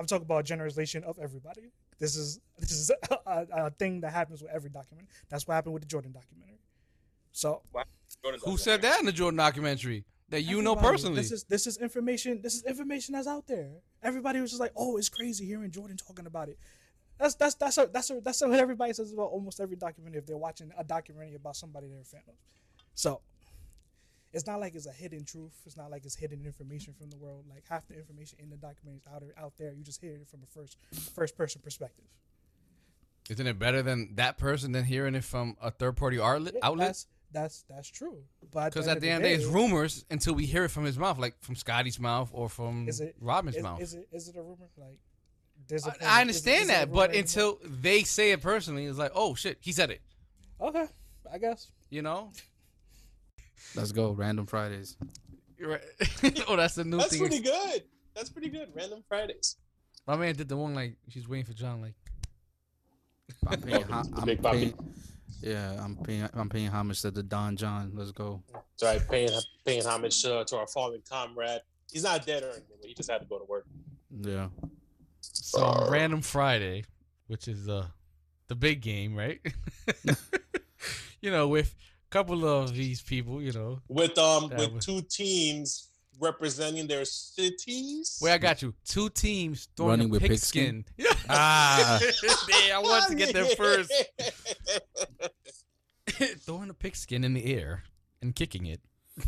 I'm talking about generalization of everybody. This is this is a, a, a thing that happens with every document. That's what happened with the Jordan documentary. So Jordan who said that in the Jordan documentary that you know personally? This is this is information. This is information that's out there. Everybody was just like, "Oh, it's crazy hearing Jordan talking about it." That's that's that's a, that's a, that's what everybody says about almost every documentary if they're watching a documentary about somebody they're a fan of. So it's not like it's a hidden truth. It's not like it's hidden information from the world. Like half the information in the documentary is out there, out there. You just hear it from a first first person perspective. Isn't it better than that person than hearing it from a third party outlet? That's that's that's true. But Because at the end of the day, it's rumors until we hear it from his mouth, like from Scotty's mouth or from Is it Robin's is, mouth. is it is it a rumor? Like there's a I- I understand is it a that, but anymore? until they say it personally, it's like, oh shit, he said it. okay, I guess. You know? Let's go. Random Fridays. Right. oh, that's the new That's thing. pretty good. That's pretty good. Random Fridays. My man did the one like she's waiting for John, like I'm paying. ho- The I'm Big paying yeah, I'm paying. I'm paying homage to the Don John. Let's go. That's right, paying paying homage to, to our fallen comrade. He's not dead or anything, but he just had to go to work. Yeah. So on Random Friday, which is uh the big game, right? you know, with a couple of these people, you know. With um with was- two teams representing their cities. Where I got you, two teams throwing Running a with pigskin. pigskin? Ah. Damn, I wanted to get there first. throwing a pigskin in the air and kicking it.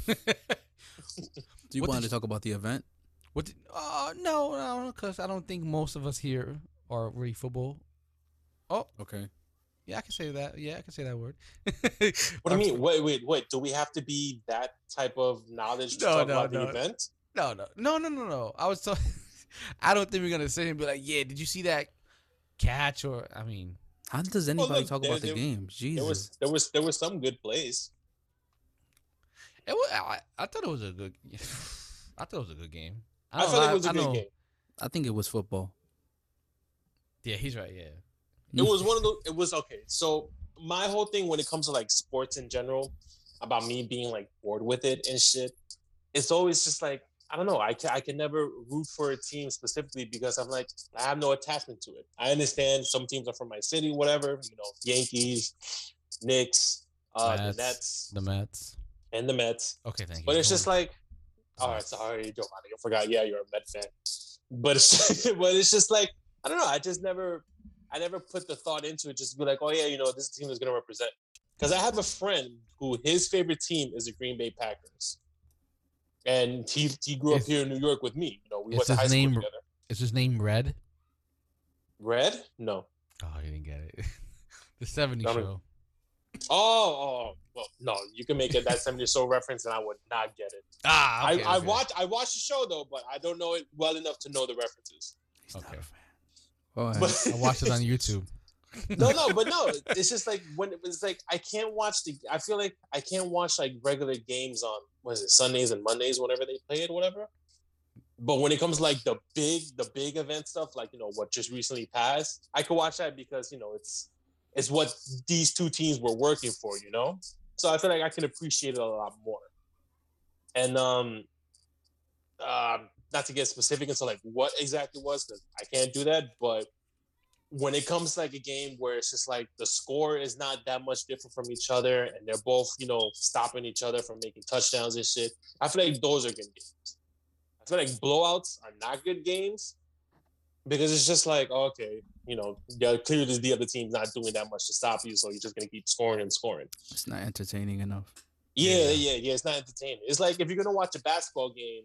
Do you What want did to talk about the event? What? Did, uh, no, no, because I don't think most of us here are really football. Oh, Okay. Yeah, I can say that. Yeah, I can say that word. What do you mean? Wait, wait, wait. Do we have to be that type of knowledge to No, talk no, about no. the event? No, no, no, no, no, no. I was talking. I don't think we're gonna sit here and be like, "Yeah, did you see that catch?" Or I mean, How does anybody look, talk there- about the game? Jesus. There was there was there was some good plays. it was. I, I thought it was a good. I thought it was a good game. I, don't felt like know, it was a I good know- game. I think it was football. Yeah, he's right. Yeah, It was one of the. It was okay. So my whole thing when it comes to like sports in general, about me being like bored with it and shit, it's always just like I don't know. I can I can never root for a team specifically because I'm like I have no attachment to it. I understand some teams are from my city, whatever. You know, Yankees, Knicks, uh, Mets, the Nets, the Mets. and the Mets. Okay, thank you. But it's Go just on. like, all right, sorry, Giovanni, I forgot. Yeah, you're a Met fan. But it's but it's just like I don't know. I just never, I never put the thought into it. Just to be like, oh yeah, you know, this team is gonna represent. Because I have a friend who his favorite team is the Green Bay Packers, and he he grew up here in New York with me. You know, we went to high school name- together. is his name Red? Red? No. Oh, you didn't get it. the '70s I don't- show. Oh, oh, well, no. You can make it that 70 show reference, and I would not get it. Ah, okay, I, I okay. watch I watched the show though, but I don't know it well enough to know the references. He's Okay. A fan. Go ahead. But I watched it on YouTube. no, no, but no, it's just like when it was like I can't watch the. I feel like I can't watch like regular games on what is it Sundays and Mondays whenever they play it, whatever. But when it comes to, like the big, the big event stuff, like you know what just recently passed, I could watch that because you know it's it's what these two teams were working for, you know. So I feel like I can appreciate it a lot more. And um, um, not to get specific into like what exactly it was, because I can't do that, but when it comes to like a game where it's just like the score is not that much different from each other and they're both, you know, stopping each other from making touchdowns and shit, I feel like those are good games. I feel like blowouts are not good games because it's just like, okay, you know, yeah, clearly the other team's not doing that much to stop you, so you're just gonna keep scoring and scoring. It's not entertaining enough. Yeah, Yeah. yeah, yeah. It's not entertaining. It's like if you're gonna watch a basketball game,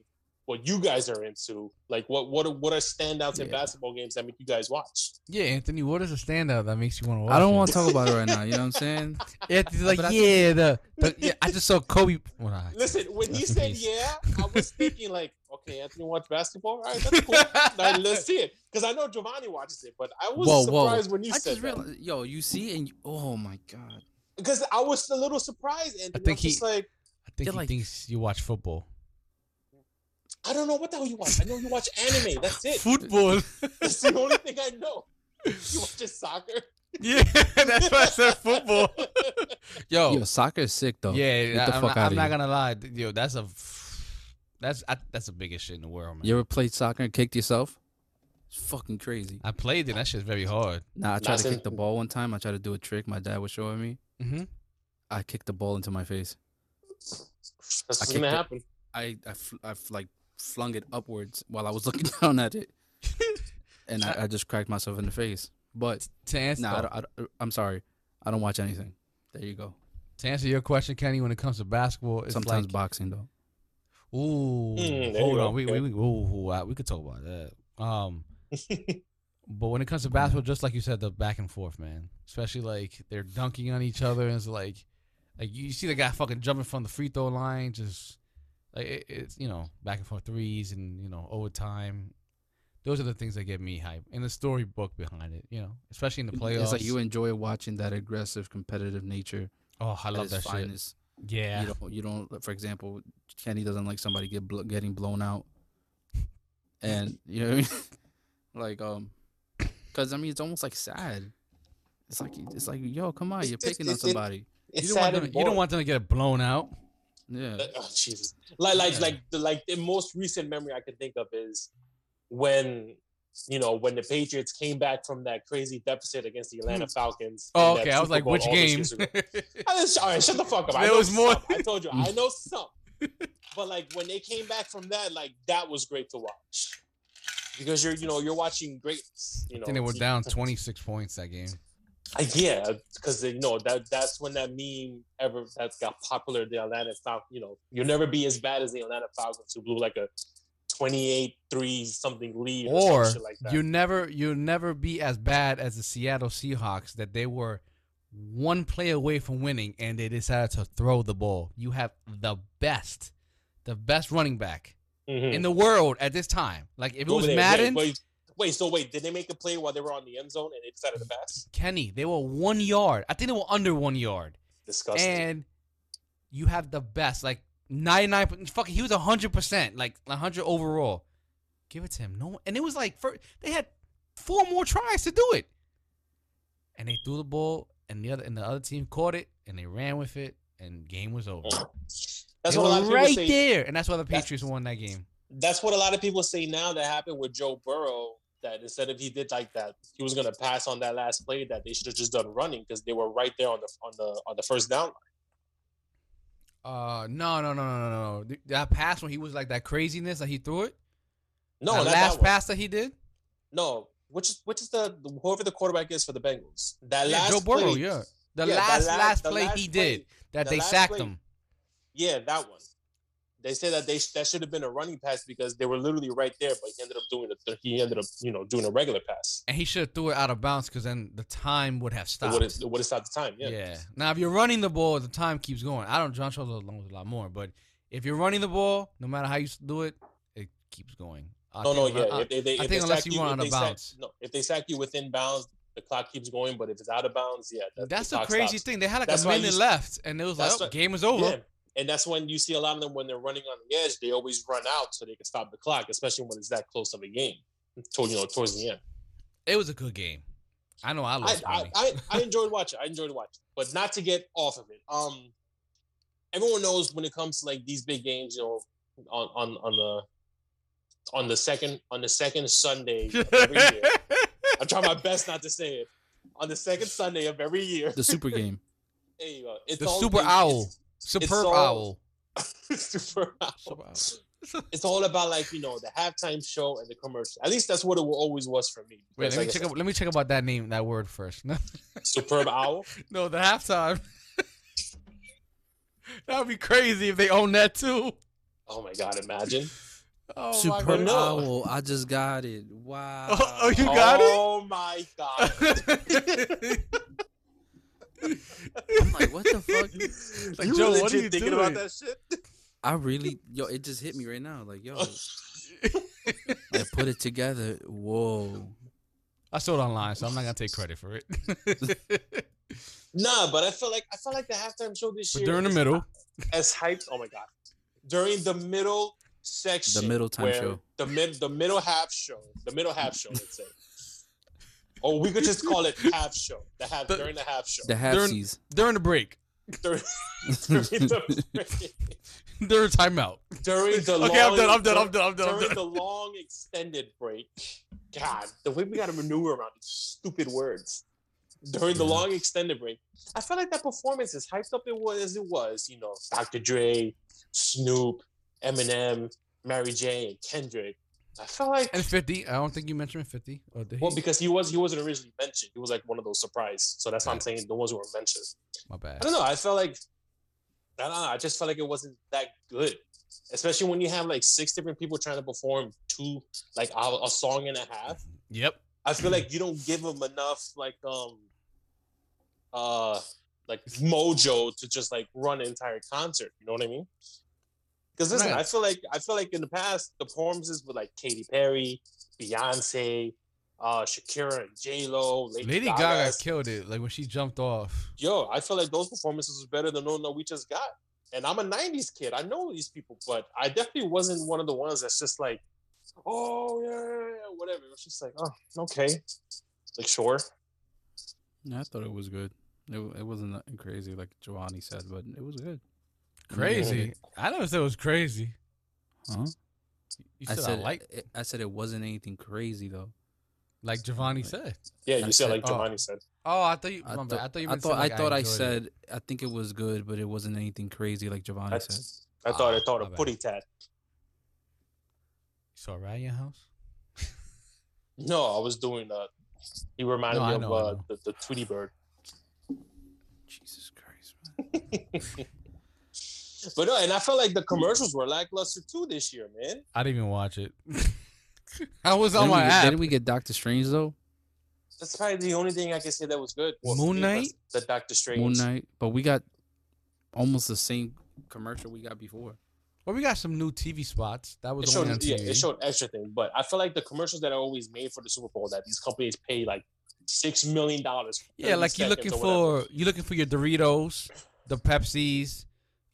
what you guys are into, like what what are, what are standouts in basketball games that make you guys watch? Yeah, Anthony, what is a standout that makes you want to watch? I don't want to talk about it right now. You know what I'm saying? Anthony's like, But I yeah, the, the yeah, I just saw Kobe. Well, nah, Listen, when he said peace. yeah, I was thinking like, okay, Anthony watch basketball. All right, that's cool. All right, let's see it. Because I know Giovanni watches it, but I was Whoa, whoa. surprised when you I said just that. realized, yo, you see, and you, oh my god, Because I was a little surprised, Anthony. I think am just he- like, I think he like- thinks you watch football. I don't know what the hell you watch. I know you watch anime. That's it. Football. That's the only thing I know. You watch just soccer. yeah, that's why I said football. Yo, yo, soccer is sick though. yeah, Get the I'm, fuck not, outta I'm not here. gonna lie. Yo, that's a that's I, that's the biggest shit in the world, man. You ever played soccer and kicked yourself? It's fucking crazy. I played it. That shit's very hard. Nah, I tried Nah, to kick the ball one time. I tried to do a trick my dad was showing me. Mm-hmm. I kicked the ball into my face. That's I what's kicked gonna it. happen. I I, fl- I f- like flung it upwards while I was looking down at it, and I, I just cracked myself in the face. But To answer, nah, I don't, I don't, I'm sorry. I don't watch anything. There you go. to answer your question, Kenny, when it comes to basketball, it's Sometimes like boxing though. Ooh, Mm, hold on. We, we, we, ooh, ooh, we could talk about that. Um, but when it comes to basketball, just like you said, the back and forth, man. Especially like they're dunking on each other, and it's like, like you see the guy fucking jumping from the free throw line, just like it, it's you know back and forth threes and you know overtime. Those are the things that get me hype, and the storybook behind it, you know, especially in the playoffs. It's like you enjoy watching that aggressive, competitive nature. oh, I love its that shit. finest. Yeah, You don't. You don't. For example, Kenny doesn't like somebody get blo- getting blown out, and you know, what I mean? like um, because I mean it's almost like sad. It's like it's like yo, come on, you're picking on it's- it- somebody. It's You don't, want them, you don't want them to get blown out. Yeah. Oh Jesus! Like like Yeah. like the like the most recent memory I can think of is when you know when the Patriots came back from that crazy deficit against the Atlanta hmm. Falcons. Oh, okay. I was Super like, Bowl which game? I just- all right, shut the fuck up. I There know was more- some. I told you, I know some. But like when they came back from that, like that was great to watch because you're you know you're watching greats. You I know, think they were down 26 points that game. Uh, yeah, because you know that that's when that meme ever that got popular. The Atlanta Falcons, you know, you'll never be as bad as the Atlanta Falcons who blew like a 28-3 something lead or, Or some like that. you never you'll never be as bad as the Seattle Seahawks that they were one play away from winning and they decided to throw the ball. You have the best, the best running back Mhm. in the world at this time. Like if it was Madden, Wait, so wait, did they make a play while they were on the end zone and they decided to pass? Kenny, they were one yard. I think they were under one yard. Disgusting. And you have the best, like 99. Fucking, he was 100 percent, like 100 overall. Give it to him. No, and it was like for, they had four more tries to do it, and they threw the ball, and the other and the other team caught it, and they ran with it, and game was over. That's They what a lot of were people right say. there, and that's why the That's- Patriots won that game. That's what a lot of people say now that happened with Joe Burrow. That instead of he did like that, he was gonna pass on that last play. That they should have just done running because they were right there on the on the on the first down. Line. Uh, no, no, no, no, no, no. That pass when he was like that craziness that he threw it. No, that last that pass that he did. No, which is which is the whoever the quarterback is for the Bengals. That Yeah, last Joe Burrow. play, Yeah, the Yeah, that last last play last he play- did that the they sacked play- him. Yeah, that one. They said that they that should have been a running pass because they were literally right there, but he ended up doing it. He ended up, you know, doing a regular pass. And he should have threw it out of bounds because then the time would have It stopped. would have it would have stopped the time. Yeah. yeah. Now, if you're running the ball, the time keeps going. I don't. John Schultz knows a lot more, but if you're running the ball, no matter how you do it, it keeps going. I No, no, think- yeah. I- if they, they, I if think they unless sack you run out of they sack- bounds. no, if they sack you within bounds, the clock keeps going. But if it's out of bounds, yeah, that, that's the clock crazy stops. thing. They had like That's a why you minute left, and it was like, oh, what- game is over. Yeah. And that's when you see a lot of them when they're running on the edge, they always run out so they can stop the clock, especially when it's that close of a game. Toward you know, towards the end. It was a good game. I know I I, lost I, money. I, I enjoyed watching. I enjoyed watching, but not to get off of it. Um, everyone knows when it comes to like these big games, you know, on on on the on the second on the second Sunday of every year. I'm trying my best not to say it. On the second Sunday of every year, The super game. there you go. It's The all- Super it's- Owl. Superb all- owl. it's super owl. Super owl. It's all about like you know the halftime show and the commercial. At least that's what it always was for me. Wait, let me like I check. said, let me check about that name, that word first. Superb owl. no, the halftime. that would be crazy if they own that too. Oh my god! Imagine. Oh Super my god. no. Owl. I just got it. Wow. Oh, oh, you got oh it? oh my god! It. I'm like, what the fuck? Like, you Joe, what are you thinking doing? about that shit? I really, yo, it just hit me right now. Like, yo, oh, I put it together. Whoa. I saw it online, so I'm not gonna take credit for it. Nah, but I feel like I felt like the halftime show this but year during the middle, as hyped. Oh my god! During the middle section, the middle time show. the mid the middle half show, the middle half show, let's say. Or we could just call it half show. The half The- during the half show. The During- halfsies. during the break, during, during the during timeout. during the Okay, I'm long, done. I'm done. I'm done. I'm done. I'm During done. the long extended break, God, the way we got to maneuver around these stupid words. During the Yeah. long extended break, I felt like that performance, as hyped up it was as it was, you know, Dr. Dre, Snoop, Eminem, Mary J, and Kendrick. I felt like And 50. I don't think you mentioned 50. Or did he? well, because he was he wasn't originally mentioned. He was like one of those surprise. So that's why I'm saying the ones who were mentioned. My bad. I don't know. I felt like I don't know. I just felt like it wasn't that good, especially when you have like six different people trying to perform two like a, a song and a half. Yep. I feel like you don't give them enough like um uh like mojo to just like run an entire concert. You know what I mean? Because listen, Right. I feel like I feel like in the past the performances with like Katy Perry, Beyonce, uh Shakira, and J Lo, Lady, Lady Gaga killed it. Like when she jumped off. yo, I feel like those performances was better than no no we just got. And I'm a '90s kid. I know these people, but I definitely wasn't one of the ones that's just like, oh yeah, yeah, yeah, whatever. It was just like, oh, okay, like sure. Yeah, I thought it was good. It, it wasn't crazy like Giovanni said, but it was good. Crazy. I never said it was crazy. Huh? You I said I, said like it, I said it wasn't anything crazy though. like Giovanni said. Yeah, you said said- like oh. Giovanni said. Oh, I thought you. I my thought I thought you. I thought like, I thought I enjoyed it. said I think it was good, but it wasn't anything crazy like Giovanni said. I thought I Ah, thought my a bad. putty tat. You saw a rat your house? No, I was doing uh he reminded No, me of know, I uh, the, the Tweety bird. Jesus Christ, man. But no, and I felt like the commercials were lackluster too this year, man. I didn't even watch it. I was on Didn't my we, get- app. didn't we get Doctor Strange though? That's probably the only thing I can say that was good. for Moon Knight? the Doctor Strange. Moon Knight, but we got almost the same commercial we got before. Well, we got some new TV spots. That It was showed, only on yeah, it showed extra things, but I feel like the commercials that are always made for the Super Bowl that these companies pay like six million dollars. yeah, like you're looking for you're looking for your Doritos, the Pepsis.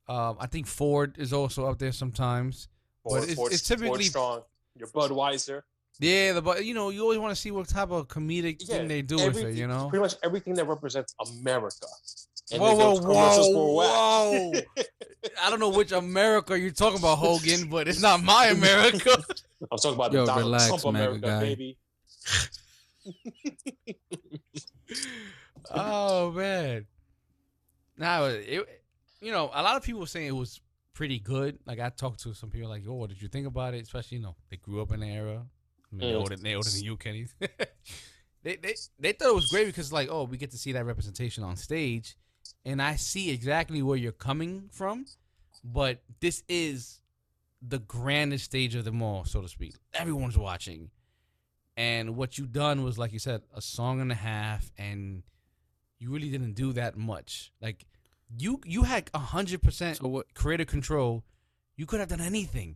Um, I think Ford is also up there sometimes. Ford, but it's- Ford, it's Ford typically- strong. Your Budweiser. Yeah, the but you know you always want to see what type of comedic Yeah, thing they do with it. You know. pretty much everything that represents America. And Whoa, whoa, whoa, whoa! I don't know which America you're talking about, Hogan, but it's not my America. I'm talking about Yo, the Donald relax, Trump America, guy. baby. oh man. Now it, you know, a lot of people were saying it was pretty good. Like I talked to some people, like, "Oh, what did you think about it?" Especially, you know, they grew up in the era. I mean, Mm. older, they're older than you, Kenny. they they they thought it was great because, like, oh, we get to see that representation on stage, and I see exactly where you're coming from. But this is the grandest stage of them all, so to speak. Everyone's watching. And what you done was, like you said, a song and a half, and you really didn't do that much. Like you, you had hundred percent So what? creative control. You could have done anything,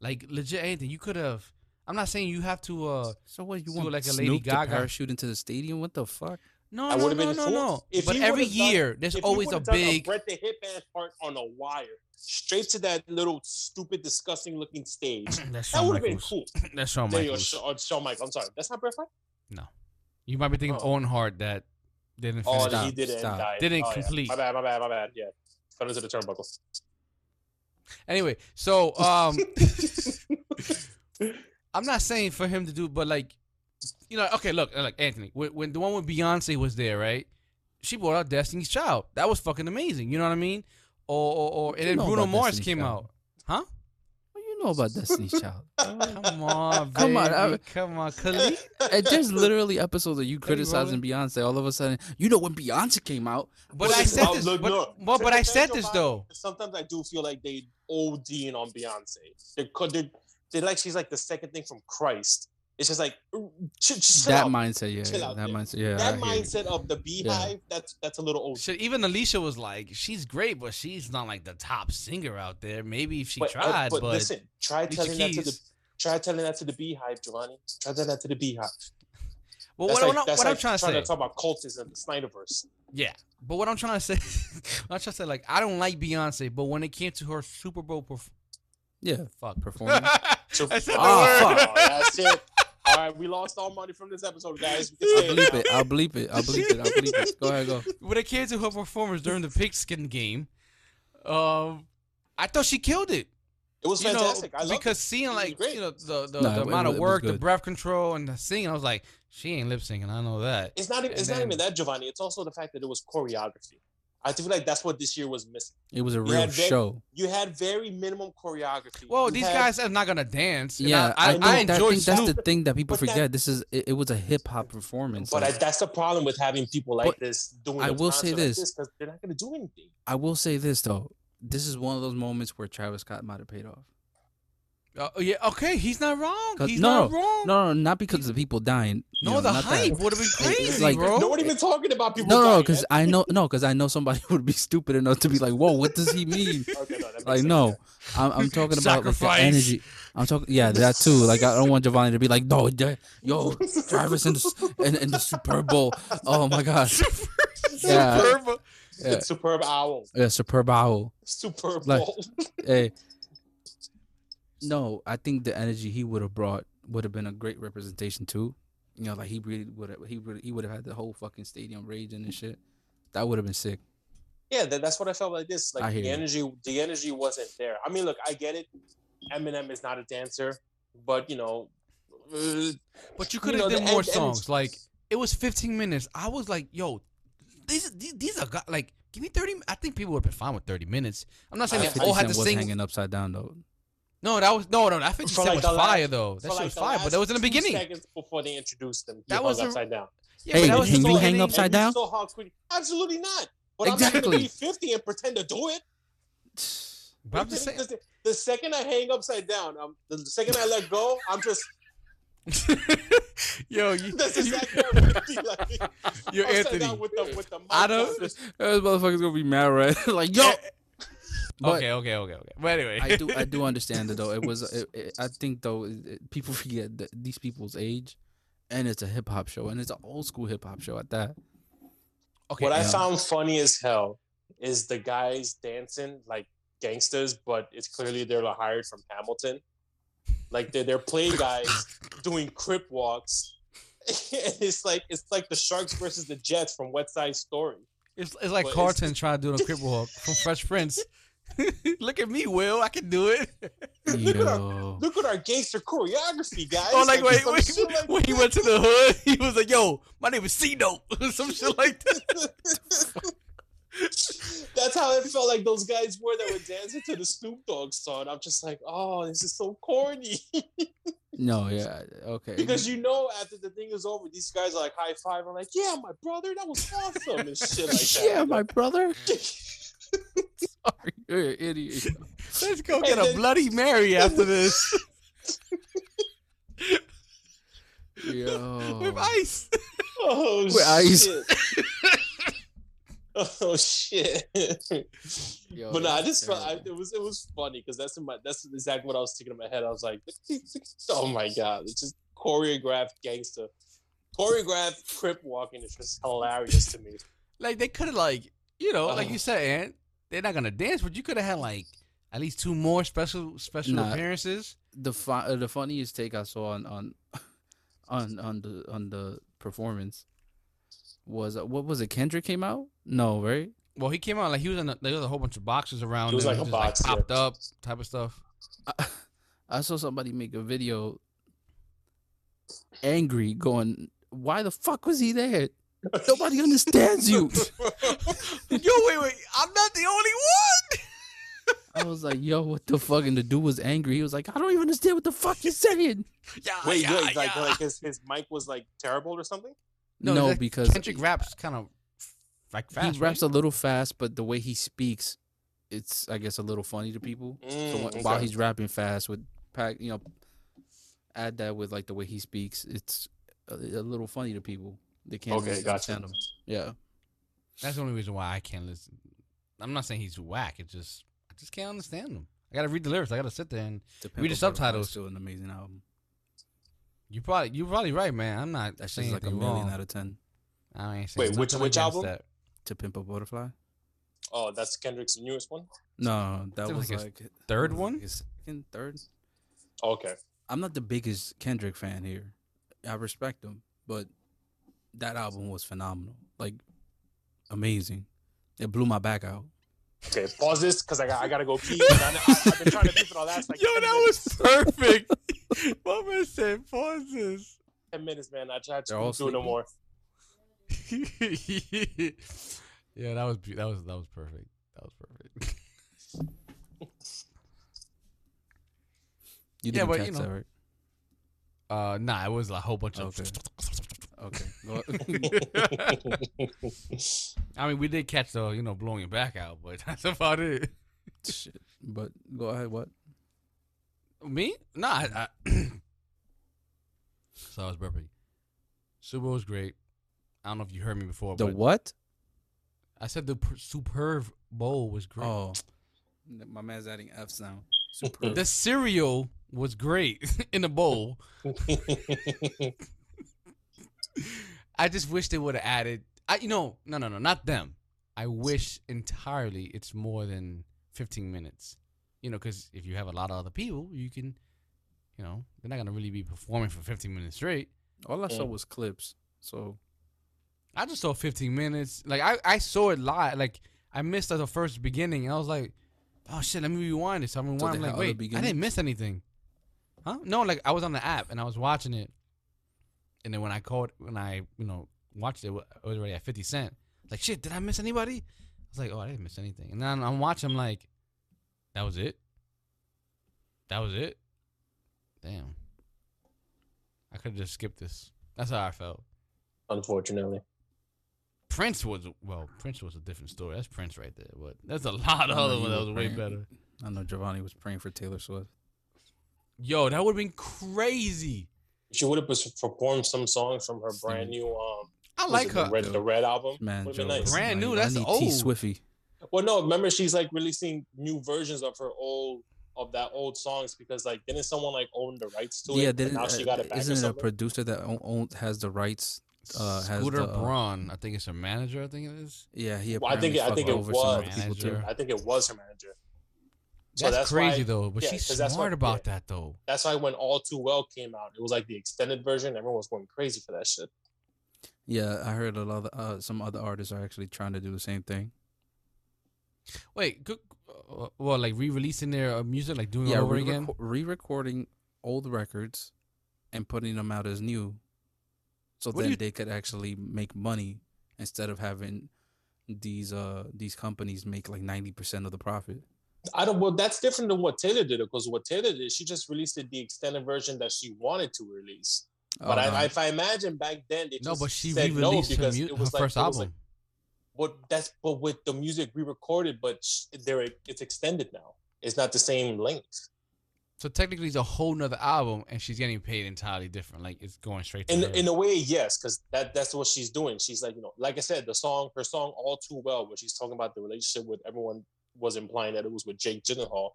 like legit anything. You could have. I'm not saying you have to. uh So what? You Do want like a Snoop Lady to Gaga. parachute into the stadium? What the fuck? No, I no, would've no, been no, full. no. But every would've done- year, there's If he always a done big. Bret the Hitman part on a wire, straight to that little stupid, disgusting looking stage. That's that Shawn would have been cool. That's Shawn There you go, Michaels. Shawn, Shawn Michaels. I'm sorry, that's not Bret Hart. No. You might be thinking Oh. Owen Hart that didn't Oh, finish. Stop, he did it stop. and died. Didn't Oh, yeah. complete. My bad, my bad, my bad. Yeah, fell into the turnbuckle. Anyway, so um, I'm not saying for him to do, but like, you know, okay, look, like Anthony, when, when the one with Beyonce was there, right? She brought out Destiny's Child. That was fucking amazing. You know what I mean? Or, or, or and then Bruno Mars Destiny's came Child. out. Huh? What you know about Destiny's Child? Come on, Come on, baby. I- come on, Khalid. And there's literally episodes of you criticizing Beyonce. All of a sudden, you know when Beyonce came out. But I said oh, this. look, But, no. well, but I said this though. Sometimes I do feel like they ODing on Beyonce. They're, co- they're, they're like she's like the second thing from Christ. It's just like ch- ch- chill that out. mindset, yeah, Chill yeah, out that there. mindset, yeah. That hear you. mindset of the BeyHive, that's that's a little old. Shit, even Alicia was like, she's great, but she's not like the top singer out there. Maybe if she but, uh, tried, but, but, listen, try Alicia telling that to the try telling that to the BeyHive, Giovanni. Try telling that to the BeyHive. Well, That's what, like, what, that's what I'm like trying to say, to talk about cultism, the Snyderverse. yeah. But what I'm trying to say, I'm trying to say, like, I don't like Beyonce, but when it came to her Super Bowl, perf- Yeah, fuck, performance. So, I said the Ah, word. fuck. Oh, that's it. All right, we lost all money from this episode, guys. I'll bleep it. I'll bleep it. I'll bleep it. I'll bleep it. Go ahead, go. when it came to her performance during the pigskin game, um, I thought she killed it. It was You know, fantastic. I love because it. seeing like great. you know the the, No, the it- amount it of work, the breath control, and the singing, I was like, she ain't lip syncing. I know that. It's not even. And It's not even that, Giovanni. It's also the fact that it was choreography. I feel like that's what this year was missing. It was a You real had very- show. You had very minimum choreography. Well, You these had- guys are not gonna dance. Yeah, I, I, I, think, I that, I think that's the thing that people But that- forget. This is it, it was a hip hop performance. But I, Like, that's the problem with having people like this doing. I will say concert like this. because they're not going to do anything. I will say this though. This is one of those moments where Travis Scott might have paid off. Uh, yeah, okay, he's not wrong. 'Cause- He's no, not wrong. No, no, not because of the people dying. No, know, the hype would have been crazy, like- bro. No one even talking about people. No, no, because I know, no, because I know somebody would be stupid enough to be like, "Whoa, what does he mean?" Okay, no, Like, sense, no. I'm, I'm talking about like the energy. I'm talking, yeah, that too. Like, I don't want Giovanni to be like, "No, yo, Travis in the s- in, in the Super Bowl." Oh my gosh, Yeah. Superb. yeah, It's superb owl. yeah, Superb Owl. Superb Like- bowl. Hey, no, I think the energy he would have brought would have been a great representation too. You know, like he really would have he would he would have had the whole fucking stadium raging and shit. That would have been sick. Yeah, that, that's what I felt like. This like the you. energy, the energy wasn't there. I mean, look, I get it. Eminem is not a dancer, but you know, But you could have done more songs. Like it was 15 minutes. I was like, yo, these these, these are go- like give me 30. I think people would have been fine with 30 minutes. I'm not saying I- they 50 all had to sing. hanging upside down though. No, that was no, no. That 50 For, Cent like, was the last- fire though. That for shit like was fire, but that was in the beginning. Seconds before they introduced them, he That hung was a- upside down. Yeah, Hey, but that was Henry still hang upside down? saw how quick- Absolutely not. But I'm not Exactly. going to be 50 and pretend to do it. But I'm just saying. The, the second I hang upside down, um, the second I let go, I'm just. yo, you, That's you- exactly what I'm gonna be like. You're upside Anthony. down with the with the I don't- on, just- Those motherfuckers gonna be mad, right? like yo. But okay, okay, okay, okay. But anyway, I do I do understand it though. It was it, it, I think though it, it- people forget that these people's age, and it's a hip hop show, and it's an old school hip hop show at that. okay. what I yeah. found funny as hell is the guys dancing like gangsters, but it's clearly they're hired from Hamilton. Like they're, they're play guys doing crip walks. and it's like it's like the Sharks versus the Jets from West Side Story. It's, it's like But it's- Carlton trying to do the crip walk from Fresh Prince. Look at me, Will. I can do it. Yo, Look at our gangster choreography, guys. oh, like, wait, some wait. like when he went to the hood, he was like, "Yo, my name is C Dope," some shit like that. That's how it felt like those guys were that were dancing to the Snoop Dogg song. I'm just like, oh, this is so corny. no, yeah, okay. because you know, after the thing is over, these guys are like high five. I'm like, yeah, my brother, that was awesome and shit like that. yeah, my brother. Sorry, you're an idiot. Let's go get a Bloody Mary after this Yo, with ice. oh With ice. shit. oh shit. Yo, but nah, I just felt I, it was it was funny because that's in my that's exactly what I was thinking in my head. I was like, oh my god, it's just choreographed gangster, choreographed crip walking is just hilarious to me. Like they could have, like you know, like Uh. you said, Ant. They're not gonna dance, but you could have had like at least two more special special Nah. appearances. the fu- uh, the funniest take I saw on on on on the on the performance was uh, what was it? Kendrick came out? No, right? Well, he came out like he was in. A, there was a whole bunch of boxes around. It was him. like He a just, box, yeah. popped up type of stuff. I, I saw somebody make a video angry, going, "Why the fuck was he there? Nobody understands you." Yo, wait, wait! I'm not the only one. I was like, "Yo, what the fuck?" And the dude was angry. He was like, "I don't even understand what the fuck you're saying." Yeah, Wait, yeah, wait, like yeah. like his, his mic was like terrible or something? No, No, like, because Kendrick raps kind of like fast. he raps right? a little fast, but the way he speaks, it's I guess a little funny to people. so Mm, while he's rapping fast with pack, you know, add that with like the way he speaks, it's a, a little funny to people. They can't Okay, really gotcha. understand him. Yeah, That's the only reason why I can't listen. I'm not saying he's whack. It's just I just can't understand him. I gotta read the lyrics. I gotta sit there and To Read the Pimp a subtitles. Still an amazing album. you probably you're probably right, man. I'm not That's saying just like a million wrong. out of ten. I ain't saying Wait, which- which album? That. To Pimp a Butterfly? Oh, that's Kendrick's newest one. No, that was like his like third what was one? like his second, third. Okay. I'm not the biggest Kendrick fan here. I respect him, but that album was phenomenal. Like amazing. It blew my back out. Okay, pause this because I got I gotta go pee. I, I, have been trying to pee for the last like Yo, that minutes. was perfect. My man said pauses. ten minutes, man. I tried They're all to do no more. yeah, that was be- that was that was perfect. That was perfect. You didn't but, catch you know. that, right? Uh, nah, it was a whole bunch of. Okay. I mean, we did catch the you know blowing your back out, but that's about it. Shit. But go ahead. What? Me? Nah. I, I so I was burping. Super was great. I don't know if you heard me before, The what? I said the per- Superb Bowl was great. Oh, my man's adding F's now. Super. The cereal was great in the bowl. I just wish they would have added. I you know no no no not them. I wish entirely it's more than fifteen minutes. You know, because if you have a lot of other people, you can, you know, they're not gonna really be performing for fifteen minutes straight. All I saw Mm. was clips. So I just saw 15 minutes. Like I, I saw it live. Like I missed the first beginning. And I was like, oh shit, let me rewind it. So I'm So rewinding. they like, wait, I didn't miss anything. Huh? No, like I was on the app and I was watching it. And then when I called, when I you know watched it, it was already at 50 cent. Like shit, did I miss anybody? I was like, oh, I didn't miss anything. And then I'm watching, I'm like, that was it. That was it. Damn. I could have just skipped this. That's how I felt. Unfortunately, Prince was well, Prince was a different story. That's Prince right there. But there's a lot of other ones that were was way praying. better. I know Giovanni was praying for Taylor Swift. Yo, that would have been crazy. She would have performed some songs from her brand new um. I like her. The Red, the Red album. Man, Would've Joe, been nice. Brand new, that's need T old. Swiffy. Well, no, remember she's like releasing new versions of her old of that old songs because like didn't someone like own the rights to Yeah, it? didn't, and now she uh, got it back. isn't it a producer that own, own, has the rights? Uh, has Scooter the, uh, Braun, I think it's her manager. I think it is. Yeah, he Well, I think I think it over some other was. people too. Manager. I think it was her manager. So That's, that's crazy why- though. But yeah, she's 'cause that's smart why- about yeah. that though. That's why when All Too Well came out, it was like the extended version. Everyone was going crazy for that shit. Yeah, I heard a lot of uh, some other artists are actually trying to do the same thing. Wait, good, uh, well, like re-releasing their uh, music, like doing it yeah, over re-reco- again. re-recording old records and putting them out as new, so What then you- they could actually make money instead of having these uh these companies make like ninety percent of the profit. I don't. Well, that's different than what Taylor did because what Taylor did, she just released it, the extended version that she wanted to release. But Oh, I, if I imagine back then, they No, just but she said no because mu- it was like, first it was album. like But that's but with the music re-recorded, but there it's extended now. It's not the same length. so technically, it's a whole nother album, and she's getting paid entirely different. Like it's going straight to In her. in a way, yes, because that that's what she's doing. She's like you know, like I said, the song, her song, all too well, where she's talking about the relationship with everyone was implying that it was with Jake Gyllenhaal.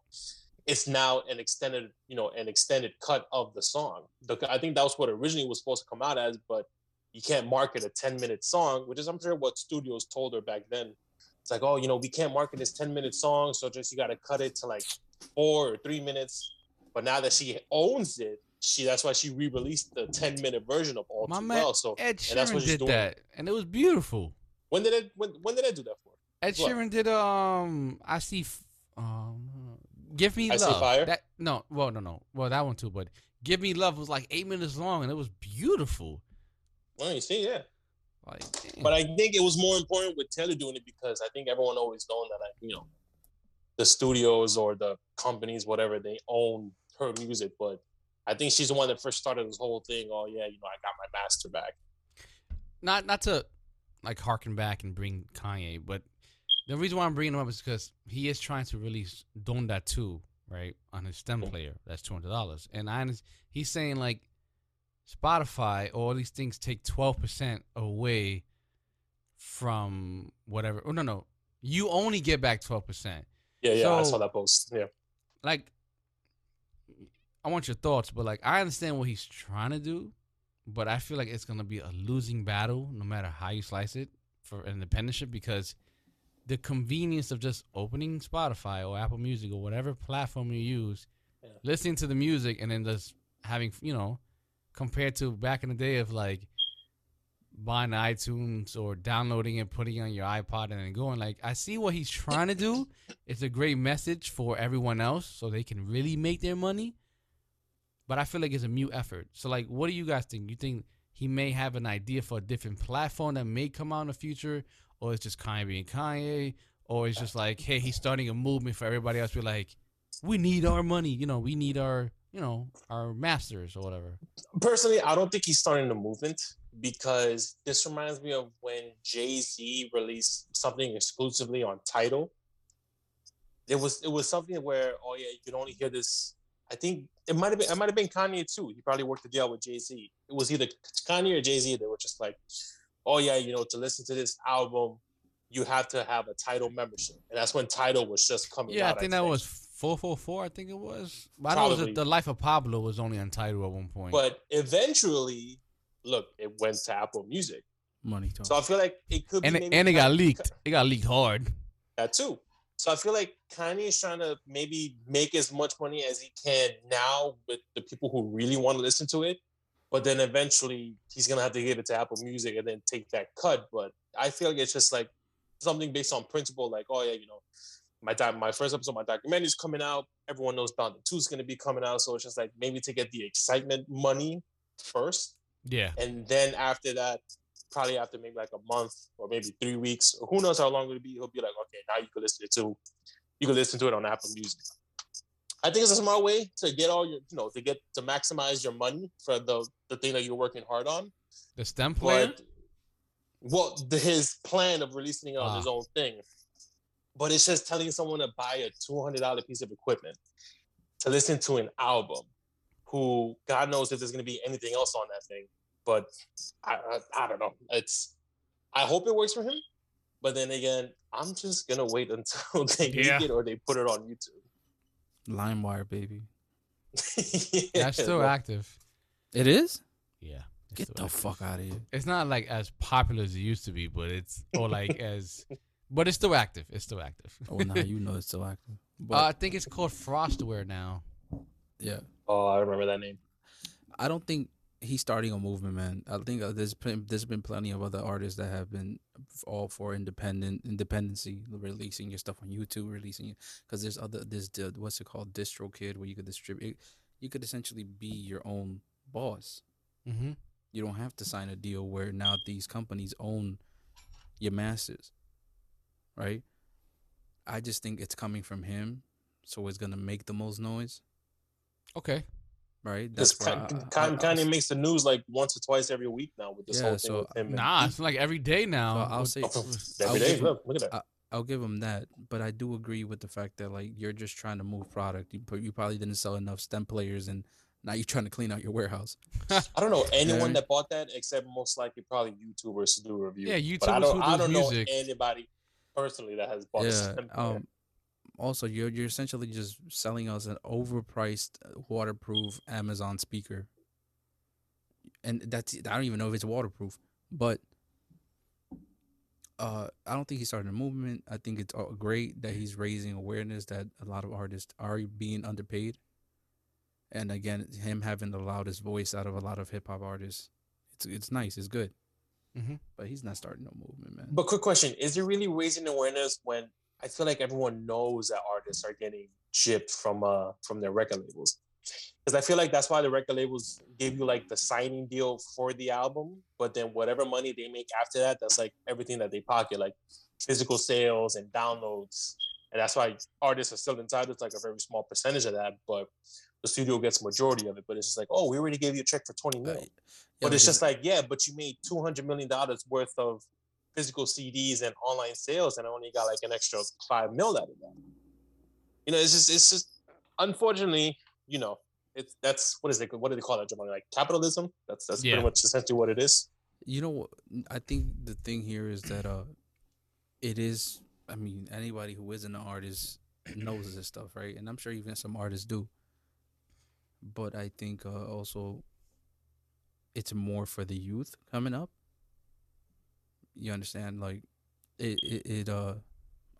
It's now an extended, you know, an extended cut of the song. The, I think that was what originally was supposed to come out as, but you can't market a 10 minute song, which is I'm sure what studios told her back then. It's like, oh, you know, we can't market this 10 minute song, so just you got to cut it to like four or three minutes. But now that she owns it, she that's why she re-released the 10 minute version of All My Too man Well. So Ed and that's Sheeran what she's did doing. that, and it was beautiful. when did it when when did I do that for? Ed What? Sheeran did um I see um Give Me I See Love. Fire? That no, well no no. Well that one too, but Give Me Love was like 8 minutes long and it was beautiful. Well, you see, yeah. Like. But I think it was more important with Taylor doing it because I think everyone always known that like, you know, the studios or the companies, whatever, they own her music. But I think she's the one that first started this whole thing. Oh yeah, you know, I got my master back. not not to like harken back and bring Kanye, but the reason why I'm bringing him up is because he is trying to release Donda 2, right, on his stem player. That's two hundred dollars, and I he's saying like Spotify, or all these things take twelve percent away from whatever. Oh no, no, you only get back twelve percent. Yeah, yeah, I saw that post. Yeah. Like, I want your thoughts, but like I understand what he's trying to do, but I feel like it's gonna be a losing battle no matter how you slice it for an independentship because the convenience of just opening Spotify or Apple Music or whatever platform you use, Yeah. listening to the music and then just having you know, compared to back in the day of like buying iTunes or downloading it, putting it on your iPod and then going like I see what he's trying to do. It's a great message for everyone else so they can really make their money. But I feel like it's a mute effort. So like what do you guys think? You think he may have an idea for a different platform that may come out in the future, or it's just Kanye being Kanye, or it's just like, hey, he's starting a movement for everybody else. Be like, we need our money, you know, we need our, you know, our masters or whatever. Personally, I don't think he's starting the movement because this reminds me of when Jay Z released something exclusively on Tidal. It was it was something where oh yeah you can only hear this. I think it might have been it might have been Kanye too. He probably worked the deal with Jay Z. It was either Kanye or Jay Z. They were just like, oh yeah, you know, to listen to this album, you have to have a Tidal membership, and that's when Tidal was just coming Yeah, out. I think that was four four four. I think it was. But I know it was the Life of Pablo was only on Tidal at one point. But eventually, look, it went to Apple Music. Money talk. So I feel like it could and be it, maybe and it got Kanye- leaked. It got leaked hard. That too. So I feel like Kanye is trying to maybe make as much money as he can now with the people who really want to listen to it. But then eventually he's gonna have to give it to Apple Music and then take that cut. But I feel like it's just like something based on principle, like oh yeah, you know, my my first episode, my documentary is coming out. Everyone knows Bound Two is gonna be coming out, so it's just like maybe to get the excitement money first, Yeah. and then after that, probably after maybe like a month or maybe three weeks, or who knows how long it'll be, he'll be like, okay, now you can listen to you can listen to it on Apple Music. I think it's a smart way to get all your, you know, to get to maximize your money for the the thing that you're working hard on. The stem player. But well, the, his plan of releasing it on his Ah. own thing, but it's just telling someone to buy a two hundred dollar piece of equipment to listen to an album. Who God knows if there's going to be anything else on that thing, but I, I I don't know. It's I hope it works for him, but then again, I'm just gonna wait until they Yeah. leak it or they put it on YouTube. LimeWire, baby. That's still well, active. It is. Yeah. it's Get still the active. fuck out of here. It's not like as popular as it used to be, but it's or like as, but it's still active. It's still active. Oh, now you know it's still active. But uh, I think it's called FrostWire now. yeah, Oh, I remember that name. I don't think he's starting a movement, man. I think uh, there's there's been plenty of other artists that have been all for independent independency, releasing your stuff on YouTube, releasing it because there's other there's the what's it called DistroKid where you could distribute. You could essentially be your own boss. Mm-hmm. You don't have to sign a deal where now these companies own your masses, right? I just think it's coming from him, so it's gonna make the most noise, Okay. Right? Because where I- I- I- makes the news like once or twice every week now with this Yeah, whole thing so, with him. and- Nah, it's like every day now. So I'll say- with- I'll every day. give Look, look at that. I'll give him that, but I do agree with the fact that like you're just trying to move product. You put, you probably didn't sell enough stem players, and now you're trying to clean out your warehouse. I don't know anyone Yeah. that bought that except most likely probably YouTubers to do reviews. Yeah, But I YouTubers don't, who I do don't know music. anybody personally that has bought. a yeah. stem. Um. Also, you're you're essentially just selling us an overpriced, uh, waterproof Amazon speaker, and that's I don't even know if it's waterproof, but. Uh, I don't think he's starting a movement. I think it's uh, great that he's raising awareness that a lot of artists are being underpaid. And again, him having the loudest voice out of a lot of hip hop artists, it's it's nice, it's good. Mhm. But he's not starting no movement, man. But quick question: Is it really raising awareness when I feel like everyone knows that artists are getting chipped from uh from their record labels? Because I feel like that's why the record labels give you like the signing deal for the album, but then whatever money they make after that, that's like everything that they pocket, like physical sales and downloads, and that's why artists are still entitled to like a very small percentage of that, but the studio gets majority of it. But it's just like, oh, we already gave you a check for twenty million, Uh, yeah, But it's just like, yeah, but you made two hundred million dollars worth of physical CDs and online sales, and I only got like an extra five mil out of that. You know, it's just, it's just, unfortunately, you know, it's that's what is it? What do they call it, Jamal? Like capitalism. That's that's Yeah. pretty much essentially what it is. you know what i think the thing here is that uh it is i mean anybody who isn't an artist knows this stuff right and i'm sure even some artists do but i think uh, also it's more for the youth coming up you understand like it, it, it uh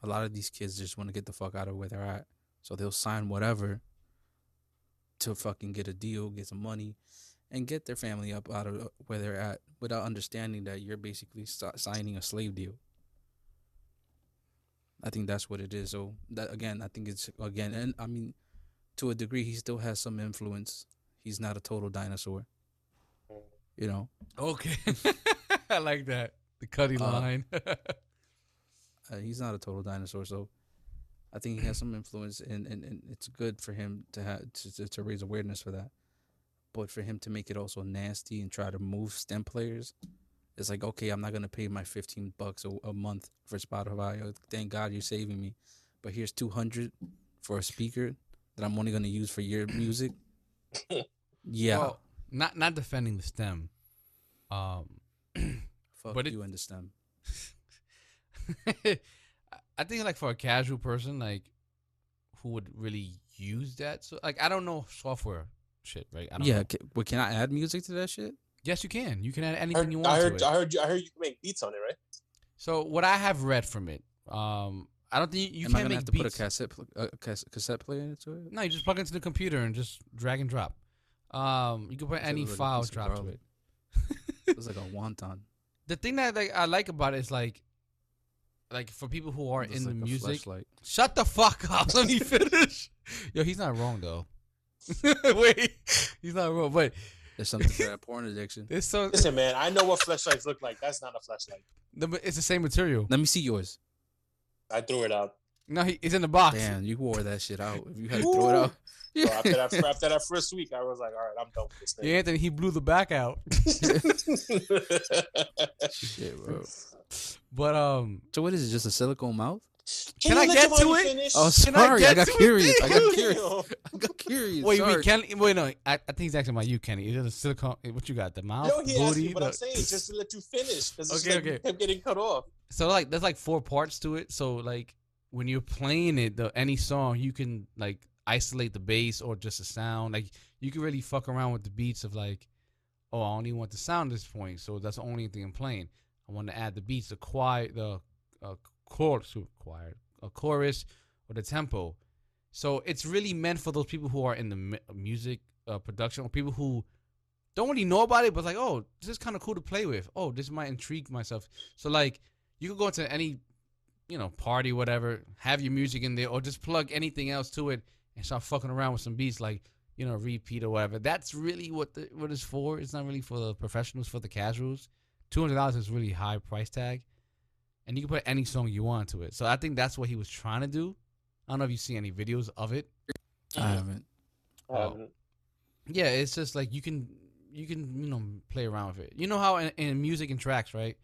a lot of these kids just want to get the fuck out of where they're at so they'll sign whatever to fucking get a deal get some money and get their family up out of where they're at without understanding that you're basically signing a slave deal. I think that's what it is. So that again, I think it's again, and I mean, to a degree, he still has some influence. He's not a total dinosaur, you know. okay. I like that. The cutty Uh, line. Uh, he's not a total dinosaur, so I think he has some influence, and, and, and it's good for him to have to, to, to raise awareness for that. But for him to make it also nasty and try to move STEM players, it's like okay, I'm not gonna pay my 15 bucks a, a month for Spotify. Oh, Thank God you're saving me, but here's 200 for a speaker that I'm only gonna use for your music. Yeah, Well, not not defending the stem. Um, fuck but it- you and the STEM. I think like for a casual person, like who would really use that. So like I don't know software shit, right? I don't Yeah, know. ca- but can I add music to that shit? Yes, you can. You can add anything heard, you want I to heard, it. I heard, you, I heard you can make beats on it, right? So what I have read from it, um, I don't think you Am I can't make have to beats. put a cassette a cassette, cassette player into it? No, you just plug into the computer and just drag and drop. Um, you can put any like file drop to garlic. it. It's like a wonton. The thing that like, I like about it is like, like for people who are It's in the like a music. fleshlight. Shut the fuck up. Let me finish. Yo, he's not wrong though. Wait, he's not wrong. But There's something for that porn addiction. it's so Listen, man, I know what flashlights look like. That's not a flashlight. the- it's the same material. Let me see yours. I threw it out. No, he, it's in the box. Damn, you wore that shit out. If you had to throw it out. So after that, after that first week, I was like, all right, I'm done with this thing. Yeah, Anthony, he blew the back out. Shit, bro. But um, So what is it? Just a silicone mouth? Can you I get to it? finish? Oh, Can I sorry. I, got curious. I got curious. I got curious. wait, sorry. wait, Kenny, wait, no, I, I think he's asking about you, Kenny. Is it a silicone? What you got? The mouth, No, he asked booty. me, but I'm saying just to let you finish because Okay, okay, okay. like, kept getting cut off. So like, there's like four parts to it. So like, when you're playing it, the any song, you can like isolate the bass or just the sound. Like, you can really fuck around with the beats of like, oh, I only want the sound at this point, so that's the only thing I'm playing. I want to add the beats, the choir, the uh, chorus, choir, a chorus, or the tempo. So it's really meant for those people who are in the mu- music uh, production or people who don't really know about it, but like, oh, this is kind of cool to play with. Oh, this might intrigue myself. So like, you could go into any, you know, party, whatever, have your music in there, or just plug anything else to it and start fucking around with some beats, like you know, repeat or whatever. That's really what the what it's for. It's not really for the professionals, for the casuals. Two hundred dollars is really high price tag, and you can put any song you want to it. So I think that's what he was trying to do. I don't know if you see any videos of it. I haven't. Oh. Um, Yeah, it's just like you can you can you know play around with it. You know how in, in music and tracks, right?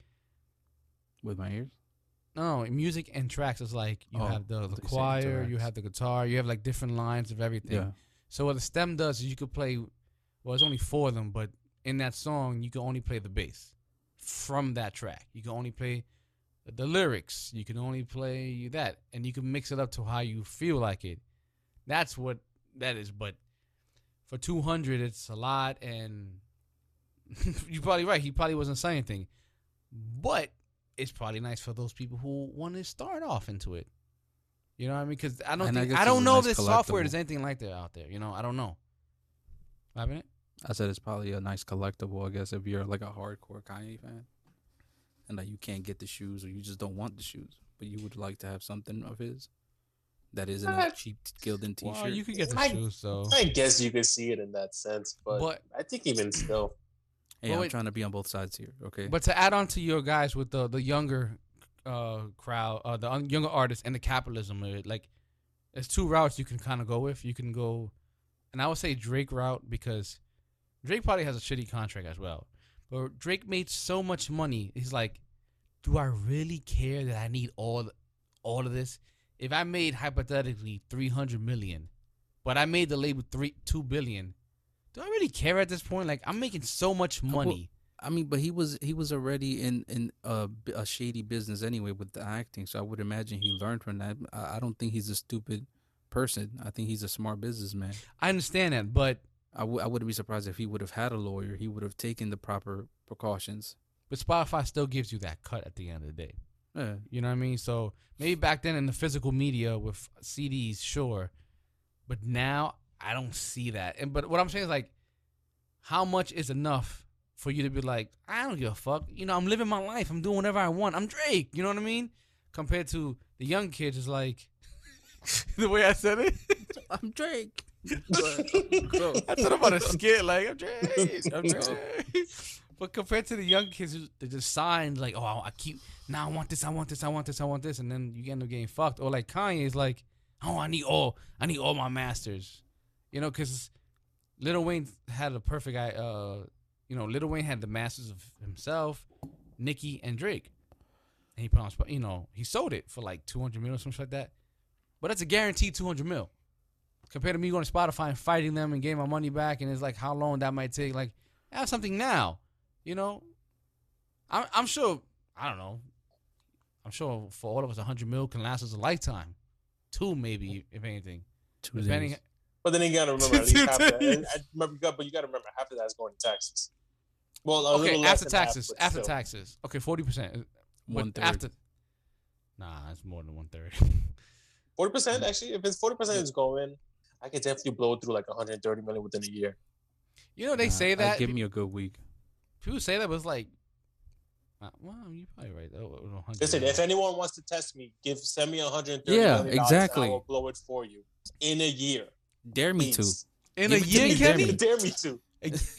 With my ears? No, music and tracks is like you Oh, have the, the choir, you have the guitar, you have like different lines of everything. Yeah. So what the stem does is you could play. Well, it's only four of them, but in that song you can only play the bass from that track. You can only play the lyrics. You can only play that, and you can mix it up to how you feel like it. That's what that is. But for two hundred, it's a lot, and you're probably right. He probably wasn't saying anything, but it's probably nice for those people who want to start off into it. You know what I mean? Because I don't And I think I, don't a know if this software is anything like that out there. You know, I don't know. What it? I said it's probably a nice collectible, I guess, if you're like a hardcore Kanye fan. And like you can't get the shoes or you just don't want the shoes. But you would like to have something of his that isn't a Uh, cheap Gildan t shirt. Well, you could get the I- shoes though. I guess you could see it in that sense, but, But- I think even still, hey, Well, I'm wait. trying to be on both sides here, okay? But to add on to your guys with the the younger uh crowd, uh the un- younger artists and the capitalism of it, like there's two routes you can kind of go with. You can go, and I would say Drake route because Drake probably has a shitty contract as well. But Drake made so much money. He's like, do I really care that I need all all of this? If I made hypothetically three hundred million, but I made the label three two billion, do I really care at this point? Like I'm making so much well, money. I mean, but he was he was already in in a shady business anyway with the acting, so I would imagine he learned from that. I, I don't think he's a stupid person. I think he's a smart businessman. I understand that, but I w- I wouldn't be surprised if he would have had a lawyer. He would have taken the proper precautions. But Spotify still gives you that cut at the end of the day. Yeah. You know what I mean? So maybe back then in the physical media with CDs, sure. But now I don't see that. And but what I'm saying is like, how much is enough for you to be like, I don't give a fuck. You know, I'm living my life. I'm doing whatever I want. I'm Drake. You know what I mean? Compared to the young kids, is like the way I said it. I'm Drake. I thought about a skit like I'm Drake. I'm Drake. But compared to the young kids, they just signed like, oh, I keep now. I want this. I want this. I want this. I want this, and then you end up getting fucked. Or like Kanye is like, oh, I need all. I need all my masters. You know, because Lil Wayne had a perfect guy. Uh, you know, Lil Wayne had the masters of himself, Nicki, and Drake. And he put on, you know, he sold it for like two hundred mil or something like that. But that's a guaranteed two hundred mil compared to me going to Spotify and fighting them and getting my money back, and it's like how long that might take. Like, have something now, you know. I'm I'm sure. I don't know. I'm sure for all of us, a hundred mil can last us a lifetime, two maybe if anything. Two Depending. days. But then you gotta remember at least Two half that. days. and I remember, but you gotta remember half of that's going to taxes. Well, a Okay, little after than half, taxes. but after still. taxes. Okay, forty percent. One third. After. Nah, it's more than one third. Forty percent, actually, if it's forty percent is going, I could definitely blow through like 130 million within a year. You know they Nah, say I'd that. give me a good week. People say that, but it's like, uh, well, you're probably right. though. It was 100 Listen, if anyone wants to test me, give send me 130 Yeah, million dollars exactly. I will blow it for you in a year. Dare me to. In give a it to year, me, Kenny. Dare me to,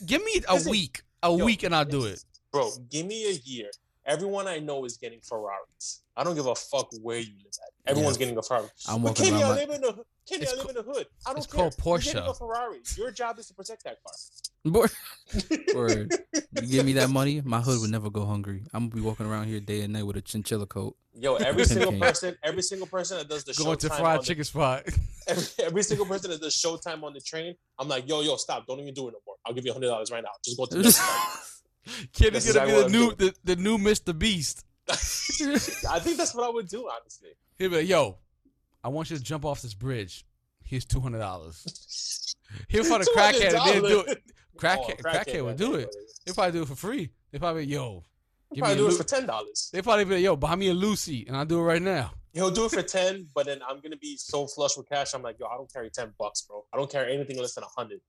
give me a week, a yo, week, and I'll do it. bro. Give me a year. Everyone I know is getting Ferraris. I don't give a fuck where you live at. Everyone's Yeah. getting a Ferrari. I'm But walking Kenny, around I my- live in the hood. Kenny, I live in the hood. I don't it's care. called You're getting Porsche. a Ferrari. Your job is to protect that car. Word. Word. You give me that money, my hood would never go hungry. I'm gonna be walking around here day and night with a chinchilla coat. Yo, every single Okay. person, every single person that does the Going to fried on the- chicken spot. every, every single person that does Showtime on the train, I'm like, yo, yo, stop! Don't even do it no more. I'll give you hundred dollars right now. Just go to the next one. Kenny's gonna be the new, the, the new Mr. Beast. I think that's what I would do, honestly. He'll be like, yo, I want you to jump off this bridge. Here's two hundred dollars. He'll find a crackhead and they'll do it. Oh, crackhead, Oh, crackhead would do it. They'll probably do it for free. They probably, yo, give Probably a do it Lu- for ten dollars. They probably be like, yo, buy me a Lucy, and I'll do it right now. He'll do it for ten, but then I'm gonna be so flush with cash. I'm like, yo, I don't carry ten bucks, bro. I don't carry anything less than a hundred.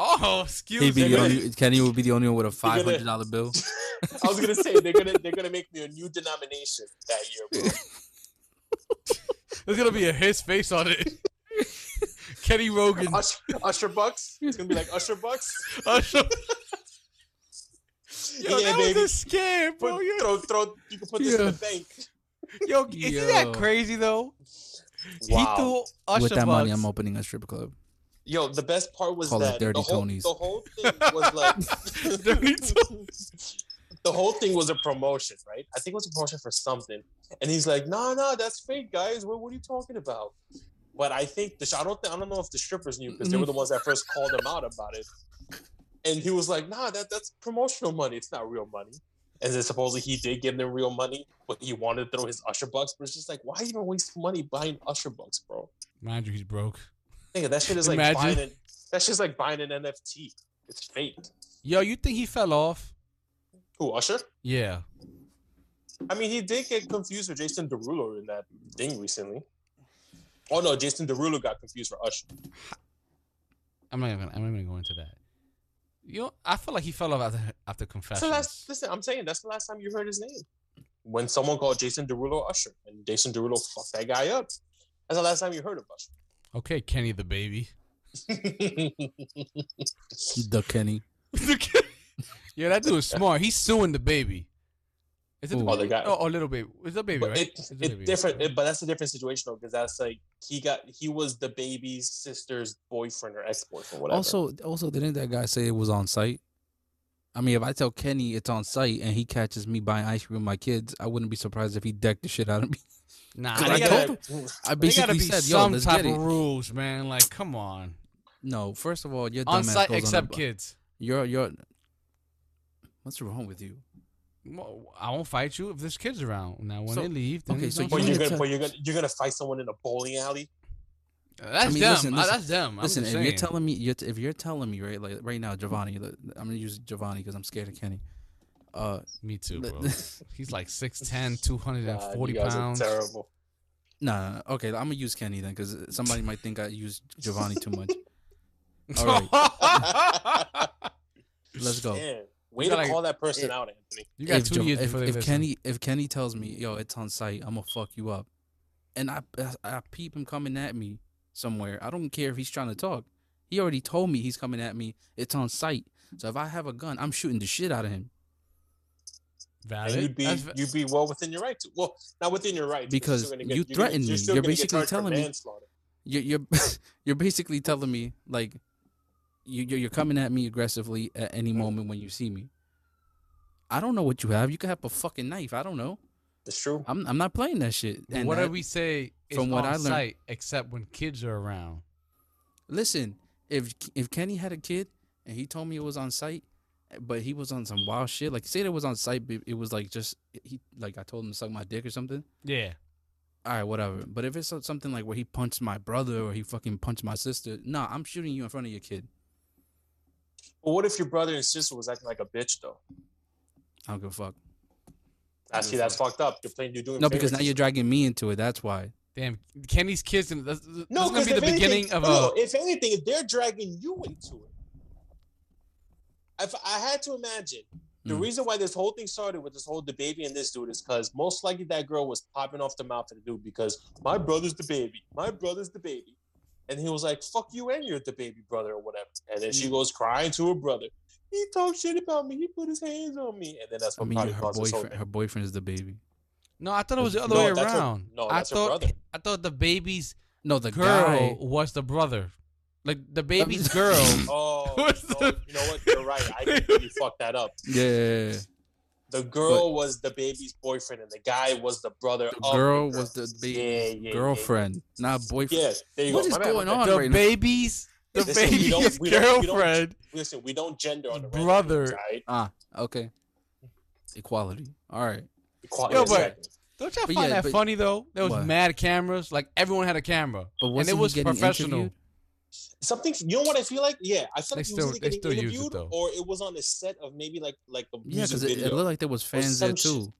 Oh, excuse me. only, Kenny will be the only one with a five hundred dollar bill. I was gonna say they're gonna they're gonna make me a new denomination that year, bro. There's gonna be a his face on it. Kenny Rogan. Usher, Usher bucks. It's gonna be like Usher bucks. Usher. Yo, yeah, that baby. was a scam, Put, bro. Yo, throw, throw. You can put this in the bank. yo, isn't that crazy though? Wow. He threw Usher With that bucks. money, I'm opening a strip club. Yo, the best part was Call that Dirty the whole Tony's. the whole thing was like the whole thing was a promotion, right? I think it was a promotion for something, and he's like, "No, no, that's fake, guys. What, what are you talking about?" But I think the I don't think, I don't know if the strippers knew because they were the ones that first called him out about it, and he was like, "Nah, that that's promotional money. It's not real money." And then supposedly he did give them real money, but he wanted to throw his Usher bucks. But it's just like, why even waste money buying Usher bucks, bro? Mind you, he's broke. That shit is like buying an, that shit's like buying an NFT. It's fake. Yo, you think he fell off? Who Usher? Yeah. I mean, he did get confused with Jason Derulo in that thing recently. Oh no, Jason Derulo got confused for Usher. I'm not even. I'm not even gonna go into that. You know, I feel like he fell off after after confessions. So that's listen. I'm saying that's the last time you heard his name. When someone called Jason Derulo Usher, and Jason Derulo fucked that guy up. That's the last time you heard of Usher. okay, Kenny the baby. Usher. The Kenny. yeah, that dude is smart. He's suing the baby. Is it the Who? Oh, the baby? guy. Oh, a little baby. It's a baby, but right? it, It's a it's baby. different. it- but that's a different situation though, because that's like he got he was the baby's sister's boyfriend or ex boyfriend, or whatever. Also, also, didn't that guy say it was on site? I mean, if I tell Kenny it's on site and he catches me buying ice cream with my kids, I wouldn't be surprised if he decked the shit out of me. Nah, I they I gotta, told gotta, I they gotta basically be said, "Yo, some let's type get of it." rules, man. Like, come on. No, first of all, your On site, goes on except a, kids. You're you're. What's wrong with you? Well, I won't fight you if there's kids around. Now, when So- they leave, then okay, so you but fun. you're mean to gonna, tell- but you're gonna, you're gonna fight someone in a bowling alley. That's I mean, them. listen, Uh, listen. that's them. I'm Listen, just if you're telling me, you're t- if you're telling me right, like right now, Giovanni, like, I'm gonna use Giovanni because I'm scared of Kenny. Uh, Me too, bro. He's like 6'10", 240 God, you guys are pounds. terrible. no, no, no, okay, I'm gonna use Kenny then because somebody might think I use Giovanni too much. All right, let's go. Man, way You to like- call that person it- out, Anthony. you got if, two years if, before they if listen. Kenny if Kenny tells me, yo, it's on site, I'm gonna fuck you up, and I I peep him coming at me somewhere. I don't care if he's trying to talk. He already told me he's coming at me. It's on site. So if I have a gun, I'm shooting the shit out of him Valid. And you'd be That's you'd be well within your right to. Well, not within your right Because you're you you're gonna- threatened me. You're gonna get basically telling me- you're you're, you're basically telling me like you you're you're coming at me aggressively at any moment when you see me. I don't know what you have. You could have a fucking knife. I don't know. It's true. I'm I'm not playing that shit. And what that- do we say from what I learned- site except when kids are around? listen, if if Kenny had a kid and he told me it was on site, but he was on some wild shit, like say it was on site, but it was like just he like I told him to suck my dick or something. Yeah. All right, whatever. But if it's something like where he punched my brother or he fucking punched my sister, nah, I'm shooting you in front of your kid. But what if your brother and sister was acting like a bitch though? I don't give a fuck. I see that's fucked up. You're playing. You're doing. No, because now you're dragging me into it. That's why. Damn. Kenny's kids. And this, this No, is gonna be the if anything, beginning of no, a. no, if anything, if they're dragging you into it. if I had to imagine, the Mm. reason why this whole thing started with this whole the baby and this dude is because most likely that girl was popping off the mouth of the dude because my brother's the baby, my brother's the baby, and he was like, "Fuck you and you're the baby brother or whatever," and then Mm. she goes crying to her brother. He talked shit about me. He put his hands on me, and then that's I what mean, probably her caused boyfriend, her boyfriend is the baby. No, I thought it was the other No, way that's her- around. no, I that's her thought brother. I thought the baby's No, the girl guy. was the brother. Like the baby's girl. Oh, What's no, you know what? You're right. I completely fucked that up. Yeah, The girl was the baby's boyfriend, and the guy was the brother. Of the of girl the was the baby's yeah, yeah, girlfriend, not boyfriend. Yes, there you What go. is My going bad. on the right now? baby's the Listen, we don't- baby's we don't- we don't- girlfriend. Listen, we don't gender on the Brother. news, all right? Ah, okay. Equality. All right. Equality, Yo, but- Don't y'all But find yeah, that funny though? There was What? mad cameras. Like everyone had a camera, But and wasn't it was getting professional. Interviewed? something you know what I feel like? Yeah, I feel They like still- he was they either getting still use it, interviewed though. or it was on the set of maybe like like a Yeah, because it, it looked like there was fans there too. shit.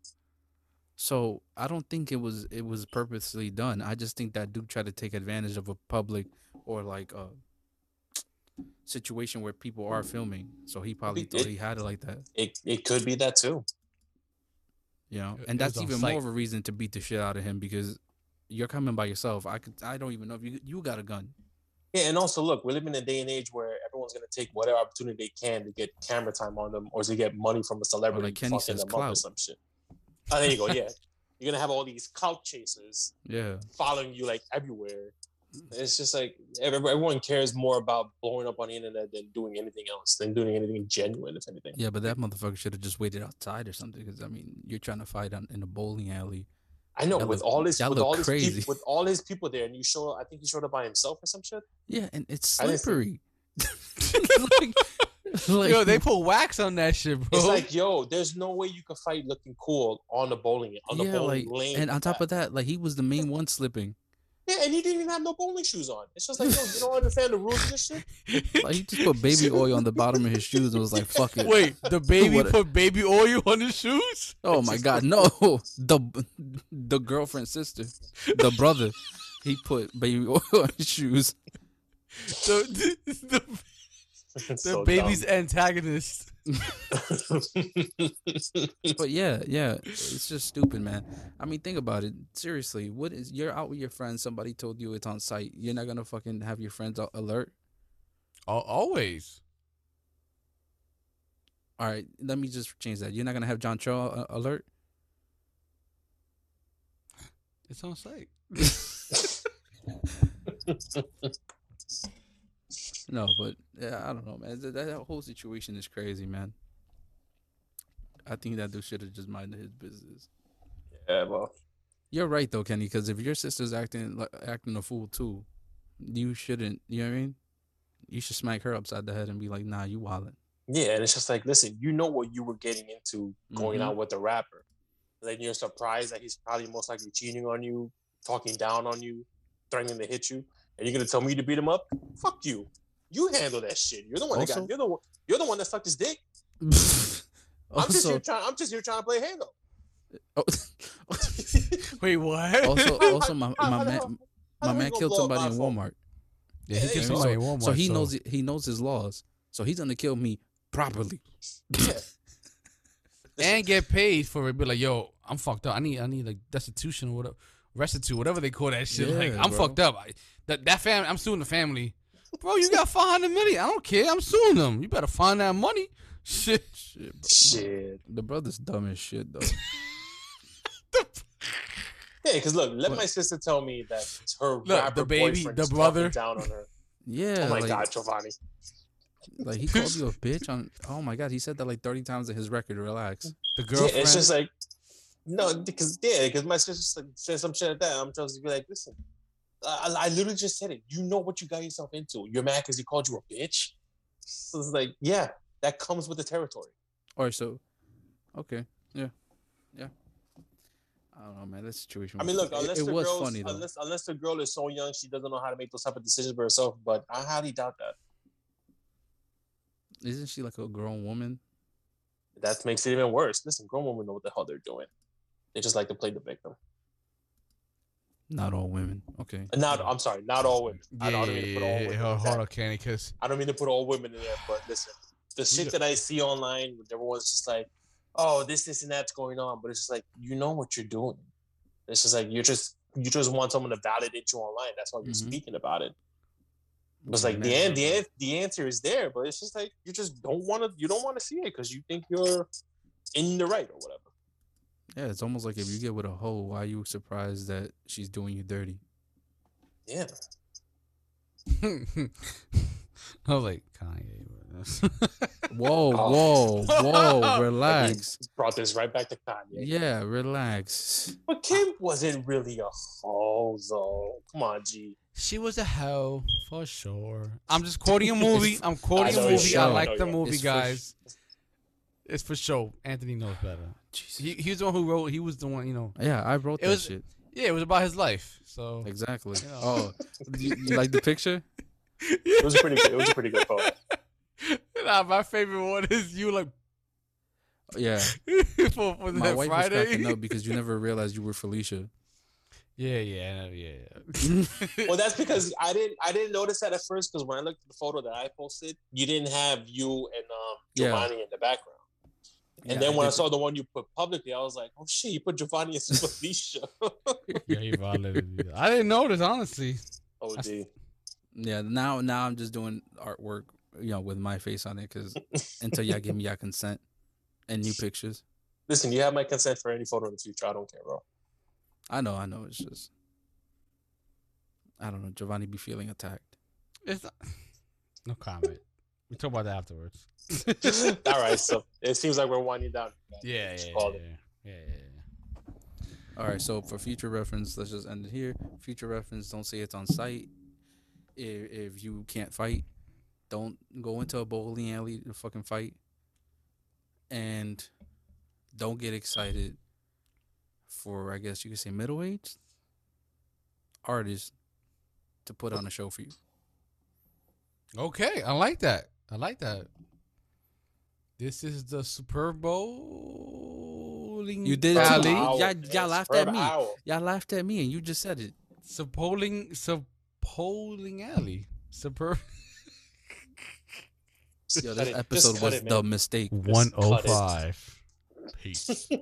So I don't think it was it was purposely done. I just think that dude tried to take advantage of a public or like a situation where people are filming. So he probably It- thought he had it like that. it it could be that too. You know, and that's even site. more of a reason to beat the shit out of him because you're coming by yourself. I could I don't even know if you you got a gun. Yeah, and also look, we live in a day and age where everyone's gonna take whatever opportunity they can to get camera time on them or to get money from a oh, celebrity Kenny fucking says, them up or some shit. Oh, there you go. Yeah, you're gonna have all these clout chasers Yeah. following you like everywhere. It's just like everyone cares more about blowing up on the internet than doing anything else, than doing anything genuine, if anything. Yeah, but that motherfucker should have just waited outside or something. Because I mean, you're trying to fight on, in a bowling alley. I know That with look- all his with look all his crazy. people, with all his people there, and you show. I think he showed up by himself or some shit. Yeah, and it's I didn't see- slippery. like, like- Yo, they put wax on that shit, bro. It's like, yo, there's no way you can fight looking cool on the bowling on the yeah, bowling like, lane. and on top of that, like he was the main one slipping. Yeah, and he didn't even have no bowling shoes on. It's just like, yo, you don't understand the rules of this shit. Like he just put baby oil on the bottom of his shoes and was like, "Fuck it." Wait, the baby What- put baby oil on his shoes? Oh my god, no! The the girlfriend's sister, the brother, he put baby oil on his shoes. The, the, the It's so baby's antagonist. But yeah, yeah, it's just stupid, man. I mean, think about it. Seriously, what is you're out with your friends? Somebody told you it's on sight. You're not gonna fucking have your friends alert. Al- Always. All right, let me just change that. You're not gonna have John Cho uh, alert. It's on sight. No, but yeah, I don't know, man. That, that whole situation is crazy, man. I think that dude should have just minded his business. yeah, well, You're right though, Kenny. Because if your sister's acting like acting a fool too, you shouldn't. You know what I mean? You should smack her upside the head and be like, "Nah, you wildin'." yeah, and it's just like, listen, you know what you were getting into going Mhm. out with the rapper. Then you're surprised that he's probably most likely cheating on you, talking down on you, threatening to hit you, and you're gonna tell me to beat him up? Fuck you. You handle that shit. You're the one that got. You're the one. You're the one that sucked his dick. I'm just here trying. I'm just here trying to play Halo. oh, Wait, what? also, also, my my how- man, how my man killed somebody in? Walmart. yeah, he Yeah, killed somebody in Walmart. so he knows he knows his laws. So he's gonna kill me properly. Yeah. and get paid for it. Be like, yo, I'm fucked up. I need, I need like destitution or whatever, restitute, whatever they call that shit. like, I'm bro. fucked up. I, that that family, I'm suing the family. Bro, you got 500 million. I don't care. I'm suing them. You better find that money. Shit. Shit, bro. Shit. The brother's dumb as shit though. Yeah, because look, let What? my sister tell me that her Look, rapper the baby, the brother. down on her. Yeah, Oh my like, god, Giovanni. like he called you a bitch on. Oh my god, he said that like thirty times in his record. Relax. The Yeah, girlfriend. it's just like no, because yeah, because my sister said- said some shit like that. I'm supposed to be like, listen, I, I literally just said it. You know what you got yourself into. You're mad because he called you a bitch. So it's like, yeah, that comes with the territory. All right, so okay, yeah, yeah. I don't know, man. That situation. I mean, look, unless it, the funny though. unless unless the girl is so young, she doesn't know how to make those type of decisions for herself. But I highly doubt that. Isn't she like a grown woman? That makes it even worse. Listen, grown women know what the hell they're doing. They just like to play the victim. Not all women. Okay. Not, I'm sorry, not all women. I yeah, don't yeah, mean to yeah, put all women. In hold on, Kenny, because I don't mean to put all women in there, but listen, the shit that I see online, everyone's just like, "Oh, this, this, and that's going on," but it's just like you know what you're doing. It's just like you just you just want someone to validate you online. That's why you're Mhm. speaking about it. It's like the an- the an- the answer is there, but it's just like you just don't want to you don't want to see it because you think you're in the right or whatever. Yeah, it's almost like if you get with a hoe, why are you surprised that she's doing you dirty? Yeah, I was like Kanye. Whoa, Oh. whoa, whoa, relax. brought this right back to Kanye. Yeah, relax. But Kim wasn't really a hoe, though. Come on, G. she was a hoe for sure. I'm just quoting a movie. I'm quoting a movie. you're I like I the movie, It's for guys. It's for sure. Anthony knows better. Jesus. He he was the one who wrote. He was the one. You know. yeah, I wrote It that was- shit. Yeah, it was about his life. So Exactly. You know. Oh, you, you like the picture? It was a pretty good. It was a pretty good photo. nah, my favorite one is you like Yeah. for, for My that wife was Friday. cracking up because you never realized you were Felicia. Yeah, yeah, yeah, yeah. Well, that's because I didn't. I didn't notice that at first because when I looked at the photo that I posted, you didn't have you and um, Yeah. Giovanni in the background. And Yeah, then when I did- saw the one you put publicly, I was like, "Oh shit, you put Giovanni and Felicia." yeah, he violated. I didn't notice honestly. oh, D. Yeah, now now I'm just doing artwork, you know, with my face on it because until y'all give me your consent and new pictures. Listen, you have my consent for any photo in the future. I don't care, bro. I know, I know. It's just, I don't know. Giovanni be feeling attacked. It's not, no comment. We talk about that afterwards. All right, so it seems like we're winding down. Yeah, Just yeah, yeah, yeah, yeah. All right, so for future reference, let's just end it here. Future reference, don't say it's on sight. If, if you can't fight, don't go into a bowling alley to fucking fight. And don't get excited for, I guess you could say, middle aged artists to put on a show for you. Okay, I like that. I like that. This is the Super Bowling You did it too. alley. Y'all- y'all laughed at me. owl. Y'all laughed at me and you just said it. Suppoling, Suppoling alley. Super Just Yo, cut this episode was it, the mistake. one oh five. Peace.